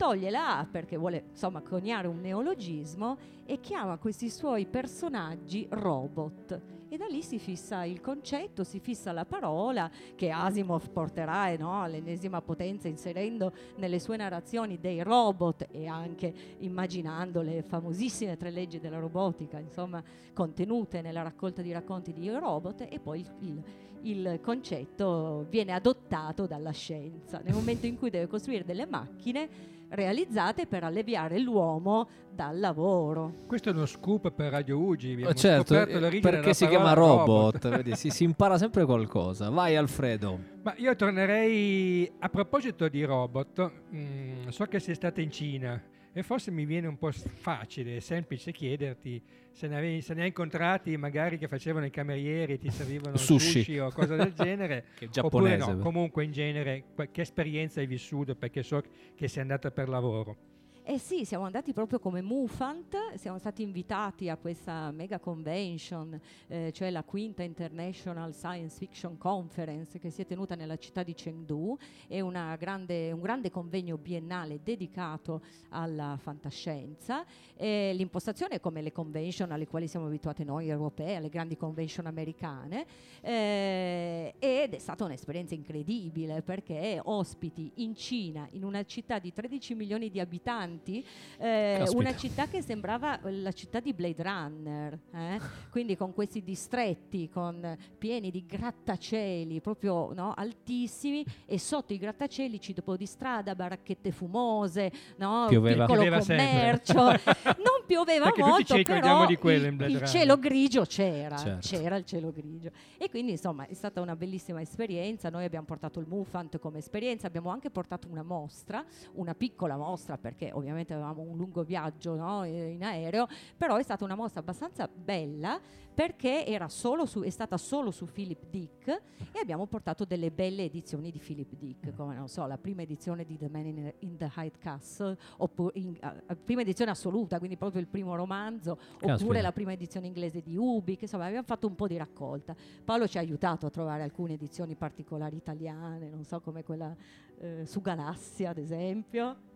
Speaker 4: toglie la A perché vuole insomma coniare un neologismo e chiama questi suoi personaggi robot. E da lì si fissa il concetto, si fissa la parola che Asimov porterà eh, no, all'ennesima potenza inserendo nelle sue narrazioni dei robot e anche immaginando le famosissime tre leggi della robotica, insomma, contenute nella raccolta di racconti di robot e poi il, il concetto viene adottato dalla scienza. Nel momento in cui deve costruire delle macchine realizzate per alleviare l'uomo dal lavoro.
Speaker 3: Questo è uno scoop per Radio Ugi.
Speaker 2: Oh, certo, eh, perché si chiama robot, robot. Vedi, si, si, impara sempre qualcosa. Vai Alfredo.
Speaker 3: Ma io tornerei a proposito di robot, mh, mm, so che sei stata in Cina e forse mi viene un po' facile e semplice chiederti se ne, avevi, se ne, hai incontrati magari che facevano i camerieri e ti servivano sushi, sushi o cose del genere
Speaker 2: oppure
Speaker 3: no, comunque in genere che esperienza hai vissuto perché so che sei andata per lavoro
Speaker 4: eh sì, siamo andati proprio come Mufant, siamo stati invitati a questa mega convention, eh, cioè la quinta International Science Fiction Conference che si è tenuta nella città di Chengdu, è grande, un grande convegno biennale dedicato alla fantascienza. E l'impostazione è come le convention alle quali siamo abituati noi europei, alle grandi convention americane, eh, ed è stata un'esperienza incredibile perché ospiti in Cina, in una città di 13 milioni di abitanti, avanti, eh, una città che sembrava la città di Blade Runner, eh? quindi con questi distretti con, pieni di grattacieli proprio no, altissimi e sotto i grattacieli ci dopo di strada, baracchette fumose, no,
Speaker 2: pioveva.
Speaker 4: piccolo
Speaker 2: pioveva
Speaker 4: commercio, non pioveva molto, però
Speaker 3: di
Speaker 4: il, il cielo grigio c'era, certo. c'era il cielo grigio e quindi insomma è stata una bellissima esperienza, noi abbiamo portato il Mufant come esperienza, abbiamo anche portato una mostra, una piccola mostra perché ovviamente avevamo un lungo viaggio no, in aereo, però è stata una mostra abbastanza bella perché su, è stata solo su Philip Dick e abbiamo portato delle belle edizioni di Philip Dick, come non so, la prima edizione di The Man in, in the Hyde Castle, oppure in, uh, prima edizione assoluta, quindi proprio il primo romanzo, Caspita. oppure la prima edizione inglese di Ubik, insomma abbiamo fatto un po' di raccolta. Paolo ci ha aiutato a trovare alcune edizioni particolari italiane, non so come quella eh, su Galassia ad esempio.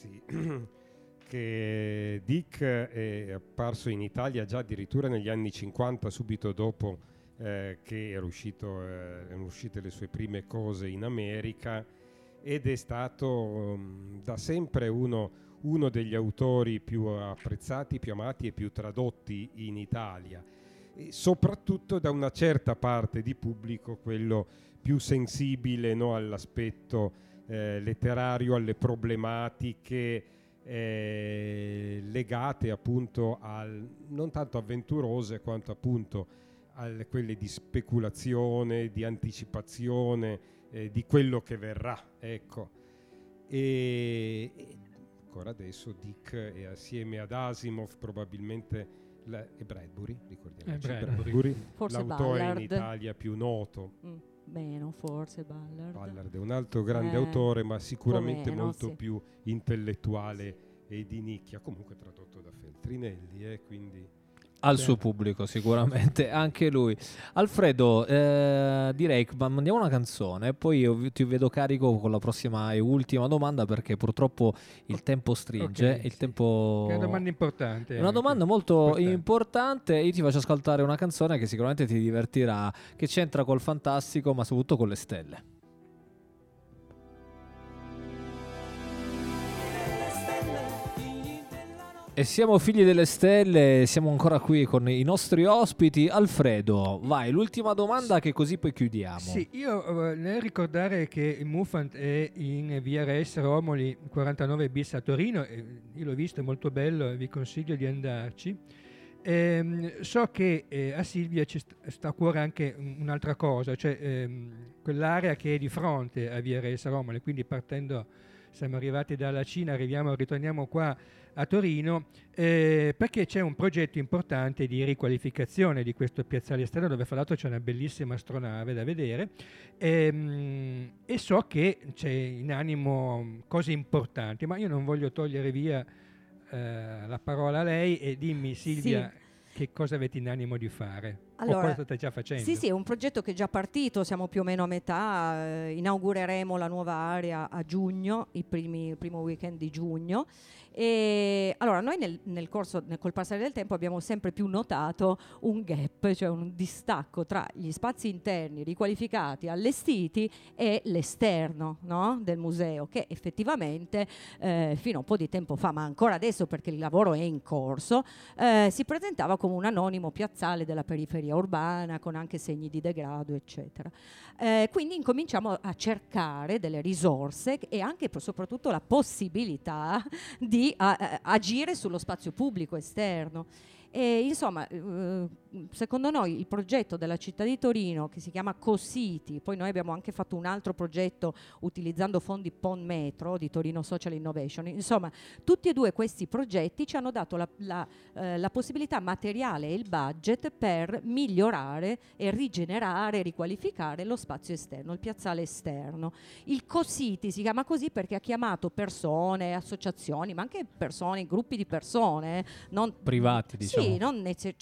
Speaker 5: Sì, che Dick è apparso in Italia già addirittura negli anni 50, subito dopo eh, che era uscito, eh, erano uscite le sue prime cose in America ed è stato um, da sempre uno, uno, degli autori più apprezzati, più amati e più tradotti in Italia, e soprattutto da una certa parte di pubblico, quello più sensibile no, all'aspetto eh, letterario, alle problematiche eh, legate appunto al, non tanto avventurose quanto appunto a quelle di speculazione, di anticipazione eh, di quello che verrà. Ecco. E, e, ancora adesso Dick è assieme ad Asimov probabilmente la, e Bradbury, ricordiamoci,
Speaker 3: Eh, Bradbury.
Speaker 5: Bradbury, l'autore in
Speaker 4: Ballard.
Speaker 5: Italia più noto.
Speaker 4: Mm, meno, forse Ballard.
Speaker 5: Ballard è un altro grande
Speaker 4: Eh,
Speaker 5: autore, ma sicuramente
Speaker 4: meno,
Speaker 5: molto
Speaker 4: sì.
Speaker 5: più intellettuale e di nicchia, comunque tradotto da Feltrinelli, eh, quindi
Speaker 2: Al
Speaker 3: Sì.
Speaker 2: suo pubblico sicuramente, anche lui. Alfredo, eh, direi che ma- mandiamo una canzone, poi io ti vedo carico con la prossima e ultima domanda perché purtroppo il tempo stringe.
Speaker 3: Ok,
Speaker 2: il
Speaker 3: sì.
Speaker 2: tempo...
Speaker 3: È una domanda importante.
Speaker 2: Una domanda molto
Speaker 3: Importante.
Speaker 2: importante. Io ti faccio ascoltare una canzone che sicuramente ti divertirà, che c'entra col fantastico, ma soprattutto con le stelle. E siamo figli delle stelle, siamo ancora qui con i nostri ospiti. Alfredo, vai, l'ultima domanda che così poi chiudiamo.
Speaker 3: Sì, io eh, nel ricordare che Mufant è in via Res Romoli 49 bis a Torino, io l'ho visto, è molto bello, vi consiglio di andarci. Ehm, so che eh, a Silvia ci sta, a cuore anche un- un'altra cosa, cioè ehm, quell'area che è di fronte a via Res Romoli, quindi partendo, siamo arrivati dalla Cina, arriviamo, ritorniamo qua a Torino, eh, perché c'è un progetto importante di riqualificazione di questo piazzale esterno dove fra l'altro c'è una bellissima astronave da vedere ehm, e so che c'è in animo cose importanti, ma io non voglio togliere via eh, la parola a lei e dimmi Silvia che cosa avete in animo di fare o
Speaker 4: Allora,
Speaker 3: cosa state già facendo.
Speaker 4: Sì, sì, è un progetto che è già partito, siamo più o meno a metà, eh, inaugureremo la nuova area a giugno, i primi- il primo weekend di giugno. E allora noi nel, nel corso, nel, col passare del tempo abbiamo sempre più notato un gap, cioè un distacco tra gli spazi interni riqualificati, allestiti e l'esterno no, del museo, che effettivamente eh, fino a un po' di tempo fa, ma ancora adesso perché il lavoro è in corso, eh, si presentava come un anonimo piazzale della periferia urbana con anche segni di degrado, eccetera. Eh, quindi incominciamo a cercare delle risorse e anche soprattutto la possibilità di a- a- agire sullo spazio pubblico esterno. E insomma, eh, secondo noi il progetto della città di Torino che si chiama CoCity, poi noi abbiamo anche fatto un altro progetto utilizzando fondi PON Metro di Torino Social Innovation, insomma, tutti e due questi progetti ci hanno dato la, la, eh, la possibilità materiale e il budget per migliorare e rigenerare, riqualificare lo spazio esterno, il piazzale esterno. Il CoCity si chiama così perché ha chiamato persone, associazioni, ma anche persone, gruppi di persone, eh, non
Speaker 2: Privati, diciamo.
Speaker 4: sì, non nece-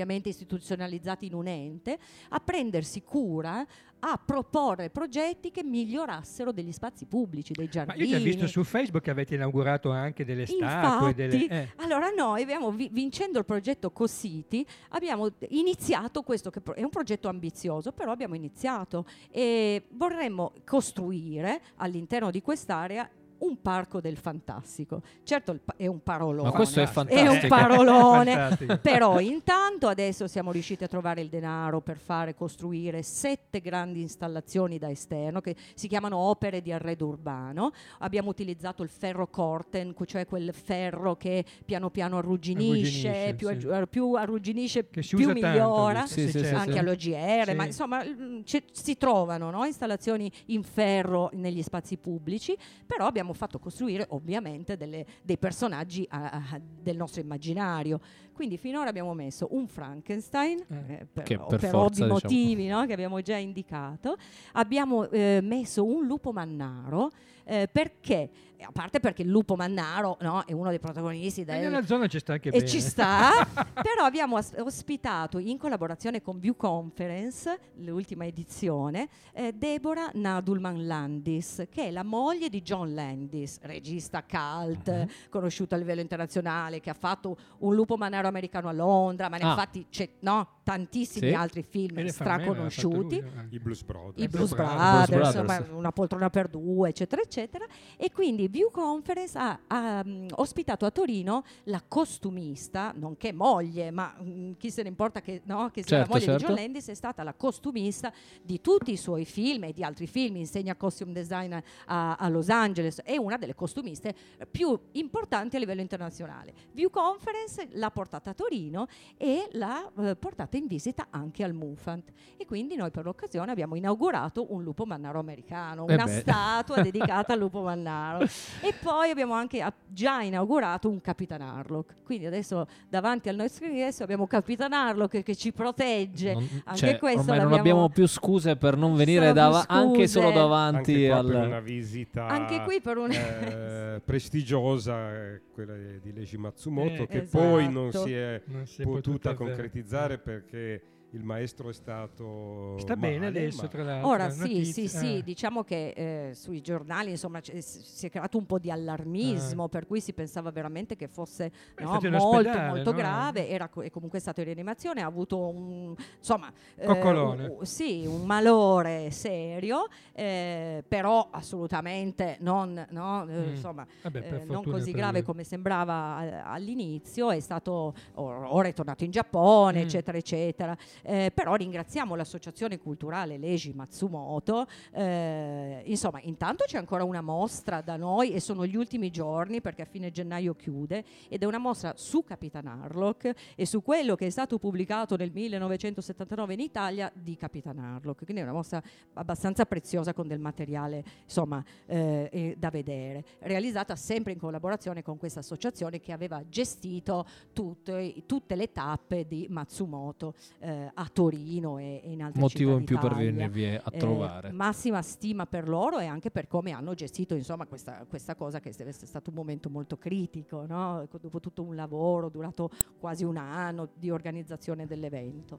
Speaker 4: necessariamente istituzionalizzati in un ente, a prendersi cura, a proporre progetti che migliorassero degli spazi pubblici, dei
Speaker 3: Ma
Speaker 4: giardini.
Speaker 3: io ho già visto su Facebook che avete inaugurato anche delle statue.
Speaker 4: Infatti,
Speaker 3: Delle, eh.
Speaker 4: allora noi abbiamo, vi- vincendo il progetto CoCity, abbiamo iniziato questo, che è un progetto ambizioso, però abbiamo iniziato e vorremmo costruire all'interno di quest'area un parco del fantastico. Certo pa- è un parolone.
Speaker 2: Ma questo è
Speaker 4: È
Speaker 2: fantastico.
Speaker 4: un parolone. Però intanto adesso siamo riusciti a trovare il denaro per fare costruire sette grandi installazioni da esterno che si chiamano opere di arredo urbano. Abbiamo utilizzato il ferro corten, cioè quel ferro che piano piano arrugginisce,
Speaker 3: Arrugginisce,
Speaker 4: più,
Speaker 3: sì.
Speaker 4: più arrugginisce più migliora.
Speaker 2: Sì, sì, sì.
Speaker 4: Anche all'OGR,
Speaker 3: Sì.
Speaker 4: ma insomma mm, c'è- si trovano no, installazioni in ferro negli spazi pubblici, però abbiamo fatto costruire ovviamente delle- dei personaggi a- a- del nostro immaginario. Quindi finora abbiamo messo un Frankenstein,
Speaker 3: Eh.
Speaker 4: eh, per,
Speaker 2: per
Speaker 4: per
Speaker 2: forza,
Speaker 4: ovvi
Speaker 2: diciamo.
Speaker 4: motivi no, che abbiamo già indicato, abbiamo eh, messo un lupo mannaro eh, perché, a parte perché il lupo mannaro no, è uno dei protagonisti
Speaker 3: E
Speaker 4: del,
Speaker 3: nella zona ci sta anche
Speaker 4: e
Speaker 3: bene.
Speaker 4: ci sta, però abbiamo as- ospitato in collaborazione con View Conference, l'ultima edizione, eh, Deborah Nadulman Landis, che è la moglie di John Landis, regista cult,
Speaker 2: Mhm.
Speaker 4: conosciuto a livello internazionale, che ha fatto un lupo manero americano a Londra, ma ne
Speaker 2: Ah.
Speaker 4: ha fatti c'è- no, tantissimi
Speaker 2: Sì.
Speaker 4: altri film
Speaker 3: E
Speaker 4: straconosciuti.
Speaker 3: eh.
Speaker 5: I Blues Brothers.
Speaker 4: i
Speaker 3: Blues Brothers.
Speaker 4: Brothers,
Speaker 2: Blues Brothers.
Speaker 4: insomma, una poltrona per due, eccetera, eccetera. E quindi View Conference ha, ha, mm, ospitato a Torino la costumista, nonché moglie, ma mm, chi se ne importa che, no, che sia
Speaker 2: Certo,
Speaker 4: la moglie
Speaker 2: certo.
Speaker 4: di John Landis, è stata la costumista di tutti i suoi film e di altri film, insegna costume design a, a Los Angeles, è una delle costumiste più importanti a livello internazionale. View Conference l'ha portata a Torino e l'ha eh, portata in visita anche al Mufant e quindi noi per l'occasione abbiamo inaugurato un lupo mannaro americano,
Speaker 2: Eh
Speaker 4: una
Speaker 2: beh.
Speaker 4: statua dedicata al lupo mannaro e poi abbiamo anche già inaugurato un Capitan Harlock. Quindi adesso davanti al nostro ingresso abbiamo Capitan Harlock che ci protegge.
Speaker 2: Non,
Speaker 4: Anche
Speaker 2: cioè,
Speaker 4: questo
Speaker 2: ormai non abbiamo più scuse per non venire dava- anche solo davanti
Speaker 5: Anche
Speaker 2: al...
Speaker 5: per una visita
Speaker 4: Anche qui per un
Speaker 5: eh, prestigiosa, quella di Leiji Matsumoto,
Speaker 3: Eh,
Speaker 5: che
Speaker 4: esatto.
Speaker 5: poi non si è
Speaker 3: Non si è
Speaker 5: potuta
Speaker 3: avver-
Speaker 5: concretizzare perché il maestro è stato
Speaker 3: Sta
Speaker 5: male,
Speaker 3: bene adesso,
Speaker 5: ma-
Speaker 3: tra l'altro.
Speaker 4: Ora sì, sì, sì,
Speaker 3: ah.
Speaker 4: diciamo che eh, sui giornali insomma c- s- si è creato un po' di allarmismo per cui si pensava veramente che fosse no, molto molto
Speaker 3: no?
Speaker 4: grave, era co- è comunque stato in rianimazione, ha avuto un insomma eh, un- sì, un malore serio, eh, però assolutamente non, no, eh,
Speaker 3: Mm.
Speaker 4: insomma,
Speaker 3: Vabbè,
Speaker 4: eh, non così grave
Speaker 3: lui.
Speaker 4: come sembrava eh, all'inizio, è stato or- ora è tornato in Giappone,
Speaker 3: Mm.
Speaker 4: eccetera, eccetera. Eh, però ringraziamo l'associazione culturale Leiji Matsumoto. Eh, insomma, intanto c'è ancora una mostra da noi e sono gli ultimi giorni perché a fine gennaio chiude ed è una mostra su Capitan Harlock e su quello che è stato pubblicato nel 1979 in Italia di Capitan Harlock. Quindi è una mostra abbastanza preziosa con del materiale insomma eh, eh, da vedere, realizzata sempre in collaborazione con questa associazione che aveva gestito tutte, tutte le tappe di Matsumoto eh, a Torino e, e in altre
Speaker 2: Motivo
Speaker 4: città
Speaker 2: in più per venirvi a
Speaker 4: Eh,
Speaker 2: trovare.
Speaker 4: massima stima per loro e anche per come hanno gestito insomma, questa, questa cosa che deve essere stato un momento molto critico, no? Dopo tutto un lavoro durato quasi un anno di organizzazione dell'evento.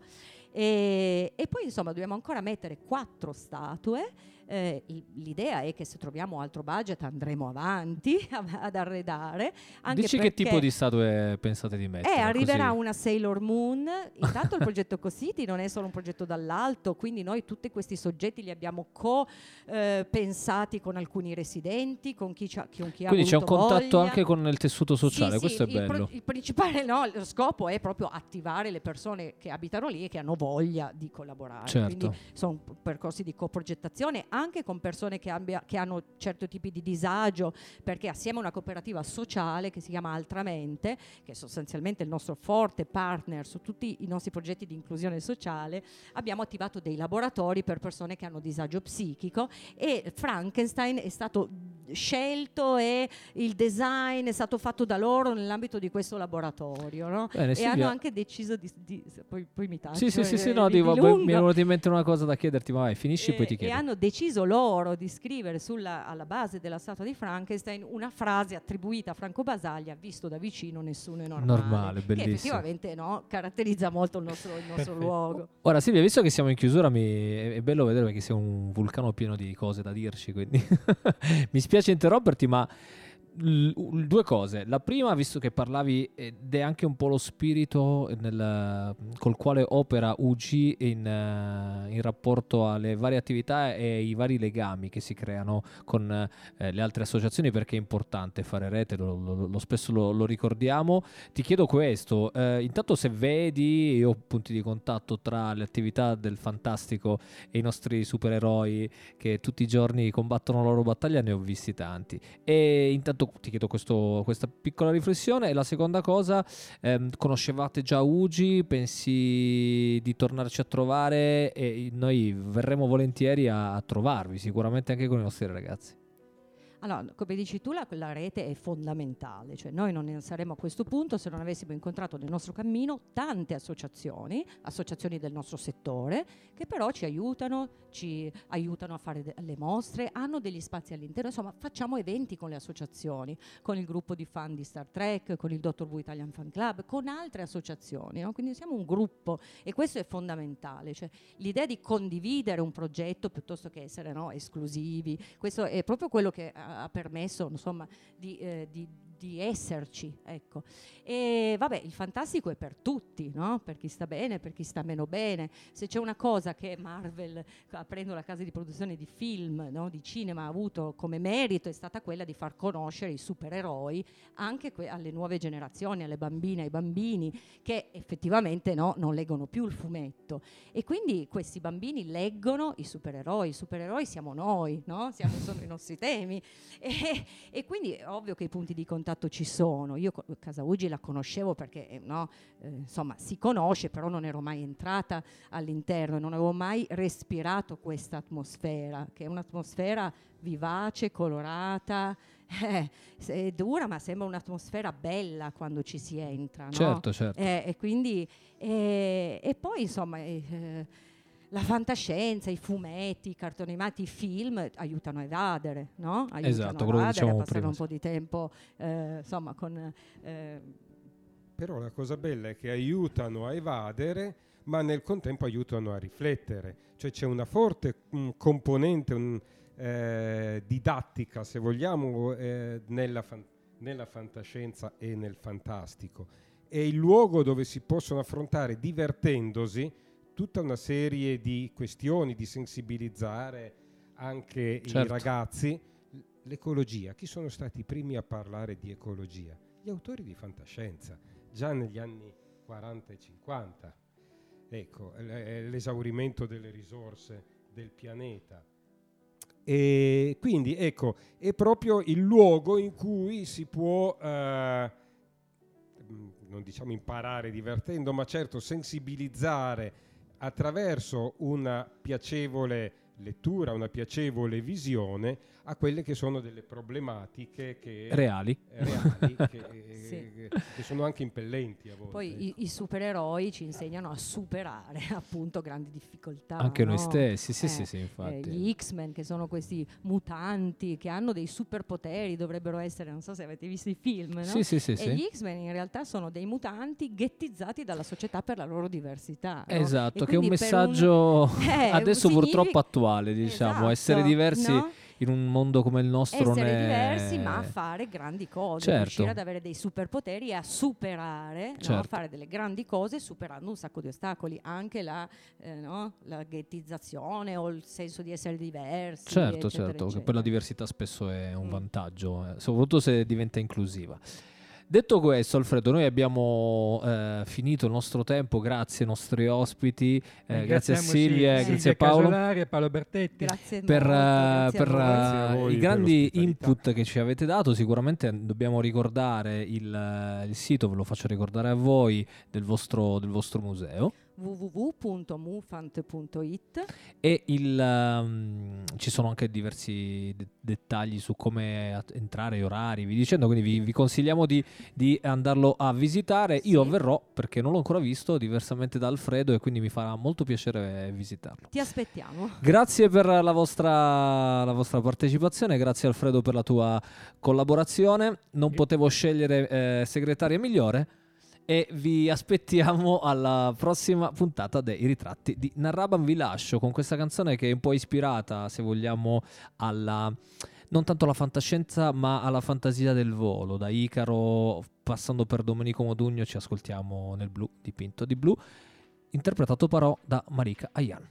Speaker 4: E, e poi insomma dobbiamo ancora mettere quattro statue. Eh, l'idea è che se troviamo altro budget andremo avanti a- ad arredare. Anche
Speaker 2: Dici che tipo di statue pensate di mettere?
Speaker 4: eh, arriverà
Speaker 2: così?
Speaker 4: una Sailor Moon. Intanto il progetto Cositi non è solo un progetto dall'alto, quindi noi tutti questi soggetti li abbiamo co-pensati con alcuni residenti, con chi, c'ha- con chi ha
Speaker 2: Quindi c'è un contatto
Speaker 4: voglia.
Speaker 2: anche con il tessuto sociale,
Speaker 4: Sì,
Speaker 2: questo
Speaker 4: sì,
Speaker 2: è
Speaker 4: il pro-
Speaker 2: bello.
Speaker 4: Il, principale no, lo scopo è proprio attivare le persone che abitano lì e che hanno voglia di collaborare.
Speaker 2: Certo.
Speaker 4: Quindi sono percorsi di coprogettazione anche con persone che, abbia- che hanno certi tipi di disagio, perché assieme a una cooperativa sociale che si chiama Altramente, che è sostanzialmente il nostro forte partner su tutti i nostri progetti di inclusione sociale, abbiamo attivato dei laboratori per persone che hanno disagio psichico e Frankenstein è stato scelto e il design è stato fatto da loro nell'ambito di questo laboratorio no?
Speaker 2: Bene,
Speaker 4: e
Speaker 2: Silvia-
Speaker 4: hanno anche deciso di, di- poi, poi mi taccio
Speaker 2: Sì, sì, sì,
Speaker 4: eh,
Speaker 2: sì, no,
Speaker 4: di-
Speaker 2: dico,
Speaker 4: di
Speaker 2: mi è venuta in mente una cosa da chiederti, ma vai, finisci e poi ti chiedo.
Speaker 4: E hanno deciso loro di scrivere sulla, alla base della statua di Frankenstein una frase attribuita a Franco Basaglia, visto da vicino nessuno è normale.
Speaker 2: Normale,
Speaker 4: Che effettivamente no, caratterizza molto il nostro, il nostro luogo.
Speaker 2: Ora Silvia, visto che siamo in chiusura, mi... è è bello vedere perché sei un vulcano pieno di cose da dirci, quindi mi spiace interromperti, ma l- due cose. La prima, visto che parlavi, ed è anche un po' lo spirito nel- col quale opera UG in, eh, in rapporto alle varie attività e i vari legami che si creano con eh, le altre associazioni, perché è importante fare rete, lo, lo- lo spesso lo, lo ricordiamo. Ti chiedo questo, eh, intanto se vedi, io ho punti di contatto tra le attività del fantastico e i nostri supereroi che tutti i giorni combattono la loro battaglia, ne ho visti tanti. E intanto ti chiedo questo- questa piccola riflessione. E la seconda cosa, ehm, conoscevate già Ugi? Pensi di tornarci a trovare? E noi verremo volentieri a, a trovarvi, sicuramente anche con i nostri ragazzi.
Speaker 4: Allora, come dici tu, la, la rete è fondamentale, cioè noi non saremmo a questo punto se non avessimo incontrato nel nostro cammino tante associazioni, associazioni del nostro settore, che però ci aiutano, ci aiutano a fare de- le mostre, hanno degli spazi all'interno, insomma facciamo eventi con le associazioni, con il gruppo di fan di Star Trek, con il Dr. Who Italian Fan Club, con altre associazioni, no? quindi siamo un gruppo e questo è fondamentale, cioè l'idea di condividere un progetto piuttosto che essere no, esclusivi, questo è proprio quello che ha permesso insomma, di, eh, di di esserci, ecco. E vabbè, il fantastico è per tutti, no? Per chi sta bene, per chi sta meno bene. Se c'è una cosa che Marvel, aprendo la casa di produzione di film, no? di cinema, ha avuto come merito è stata quella di far conoscere i supereroi anche que- alle nuove generazioni, alle bambine, ai bambini che effettivamente no, non leggono più il fumetto. E quindi questi bambini leggono i supereroi, i supereroi siamo noi, no? siamo, sono i nostri temi. E, e quindi è ovvio che i punti di contatto ci sono. Io Casa Ugi la conoscevo perché eh, no, eh, insomma si conosce, però non ero mai entrata all'interno e non avevo mai respirato questa atmosfera, che è un'atmosfera vivace, colorata, eh, è dura, ma sembra un'atmosfera bella quando ci si entra. No?
Speaker 2: Certo, certo.
Speaker 4: Eh, e quindi e, e poi insomma. La fantascienza, i fumetti, i cartoni animati, i film aiutano a evadere, no? Aiutano
Speaker 2: esatto,
Speaker 4: a
Speaker 2: quello
Speaker 4: evadere,
Speaker 2: diciamo
Speaker 4: a passare
Speaker 2: prima,
Speaker 4: un po' di tempo, eh, insomma, con... Eh,
Speaker 5: Però la cosa bella è che aiutano a evadere, ma nel contempo aiutano a riflettere. Cioè c'è una forte mh, componente un, eh, didattica, se vogliamo, eh, nella, fan- nella fantascienza e nel fantastico. È il luogo dove si possono affrontare divertendosi tutta una serie di questioni, di sensibilizzare anche
Speaker 2: Certo.
Speaker 5: i ragazzi. L'ecologia, chi sono stati i primi a parlare di ecologia? Gli autori di fantascienza, già negli anni 40 e 50. Ecco, l- l'esaurimento delle risorse del pianeta. E quindi ecco, è proprio il luogo in cui si può, eh, mm, non diciamo imparare divertendo, ma certo sensibilizzare attraverso una piacevole lettura, una piacevole visione a quelle che sono delle problematiche che,
Speaker 2: Reali.
Speaker 5: eh, reali, che,
Speaker 4: Sì.
Speaker 5: che- che sono anche impellenti a volte.
Speaker 4: poi i, i supereroi ci insegnano a superare appunto grandi difficoltà.
Speaker 2: Anche noi
Speaker 4: no?
Speaker 2: stessi, sì,
Speaker 4: Eh,
Speaker 2: sì, sì,
Speaker 4: eh,
Speaker 2: infatti.
Speaker 4: gli X-Men che sono questi mutanti che hanno dei superpoteri, dovrebbero essere, non so se avete visto i film, no?
Speaker 2: Sì, sì, sì,
Speaker 4: e
Speaker 2: sì.
Speaker 4: gli X-Men in realtà sono dei mutanti ghettizzati dalla società per la loro diversità. no?
Speaker 2: Esatto,
Speaker 4: E
Speaker 2: che è un messaggio
Speaker 4: Eh,
Speaker 2: adesso
Speaker 4: significa-
Speaker 2: purtroppo attuale, diciamo,
Speaker 4: Esatto,
Speaker 2: essere diversi
Speaker 4: no?
Speaker 2: In un mondo come il nostro non
Speaker 4: essere
Speaker 2: è
Speaker 4: diversi ma a fare grandi cose,
Speaker 2: Certo.
Speaker 4: riuscire ad avere dei superpoteri e a superare, no? a
Speaker 2: Certo.
Speaker 4: fare delle grandi cose superando un sacco di ostacoli, anche la, eh, no? la ghettizzazione o il senso di essere diversi.
Speaker 2: Certo,
Speaker 4: eccetera,
Speaker 2: certo, che poi
Speaker 4: eccetera.
Speaker 2: la diversità spesso è un
Speaker 4: Mm.
Speaker 2: vantaggio, eh, soprattutto se diventa inclusiva. Detto questo, Alfredo, noi abbiamo eh, finito il nostro tempo, grazie ai nostri ospiti, eh, grazie a Silvia,
Speaker 3: Silvia
Speaker 2: grazie a Paolo.
Speaker 3: Casolari Paolo Bertetti.
Speaker 4: Grazie
Speaker 2: per,
Speaker 4: molto,
Speaker 2: eh,
Speaker 4: grazie
Speaker 2: per,
Speaker 4: voi.
Speaker 5: Grazie
Speaker 2: eh,
Speaker 5: voi
Speaker 2: i
Speaker 5: per
Speaker 2: grandi
Speaker 5: l'ospitalità.
Speaker 2: input che ci avete dato. Sicuramente dobbiamo ricordare il, eh, il sito, ve lo faccio ricordare a voi, del vostro, del vostro museo.
Speaker 4: www.mufant.it
Speaker 2: E il, ehm, ci sono anche diversi de- dettagli su come at- entrare, gli orari, vi dicendo, quindi vi, vi consigliamo di, di andarlo a visitare. Io
Speaker 4: Sì.
Speaker 2: verrò perché non l'ho ancora visto, diversamente da Alfredo, e quindi mi farà molto piacere visitarlo.
Speaker 4: Ti aspettiamo.
Speaker 2: Grazie per la vostra, la vostra partecipazione, grazie Alfredo per la tua collaborazione. Non potevo scegliere eh, segretaria migliore e vi aspettiamo alla prossima puntata dei ritratti di Narraban. Vi lascio con questa canzone che è un po' ispirata, se vogliamo, alla non tanto alla fantascienza ma alla fantasia del volo. Da Icaro, passando per Domenico Modugno, ci ascoltiamo nel blu dipinto di blu, interpretato però da Marika Ayan.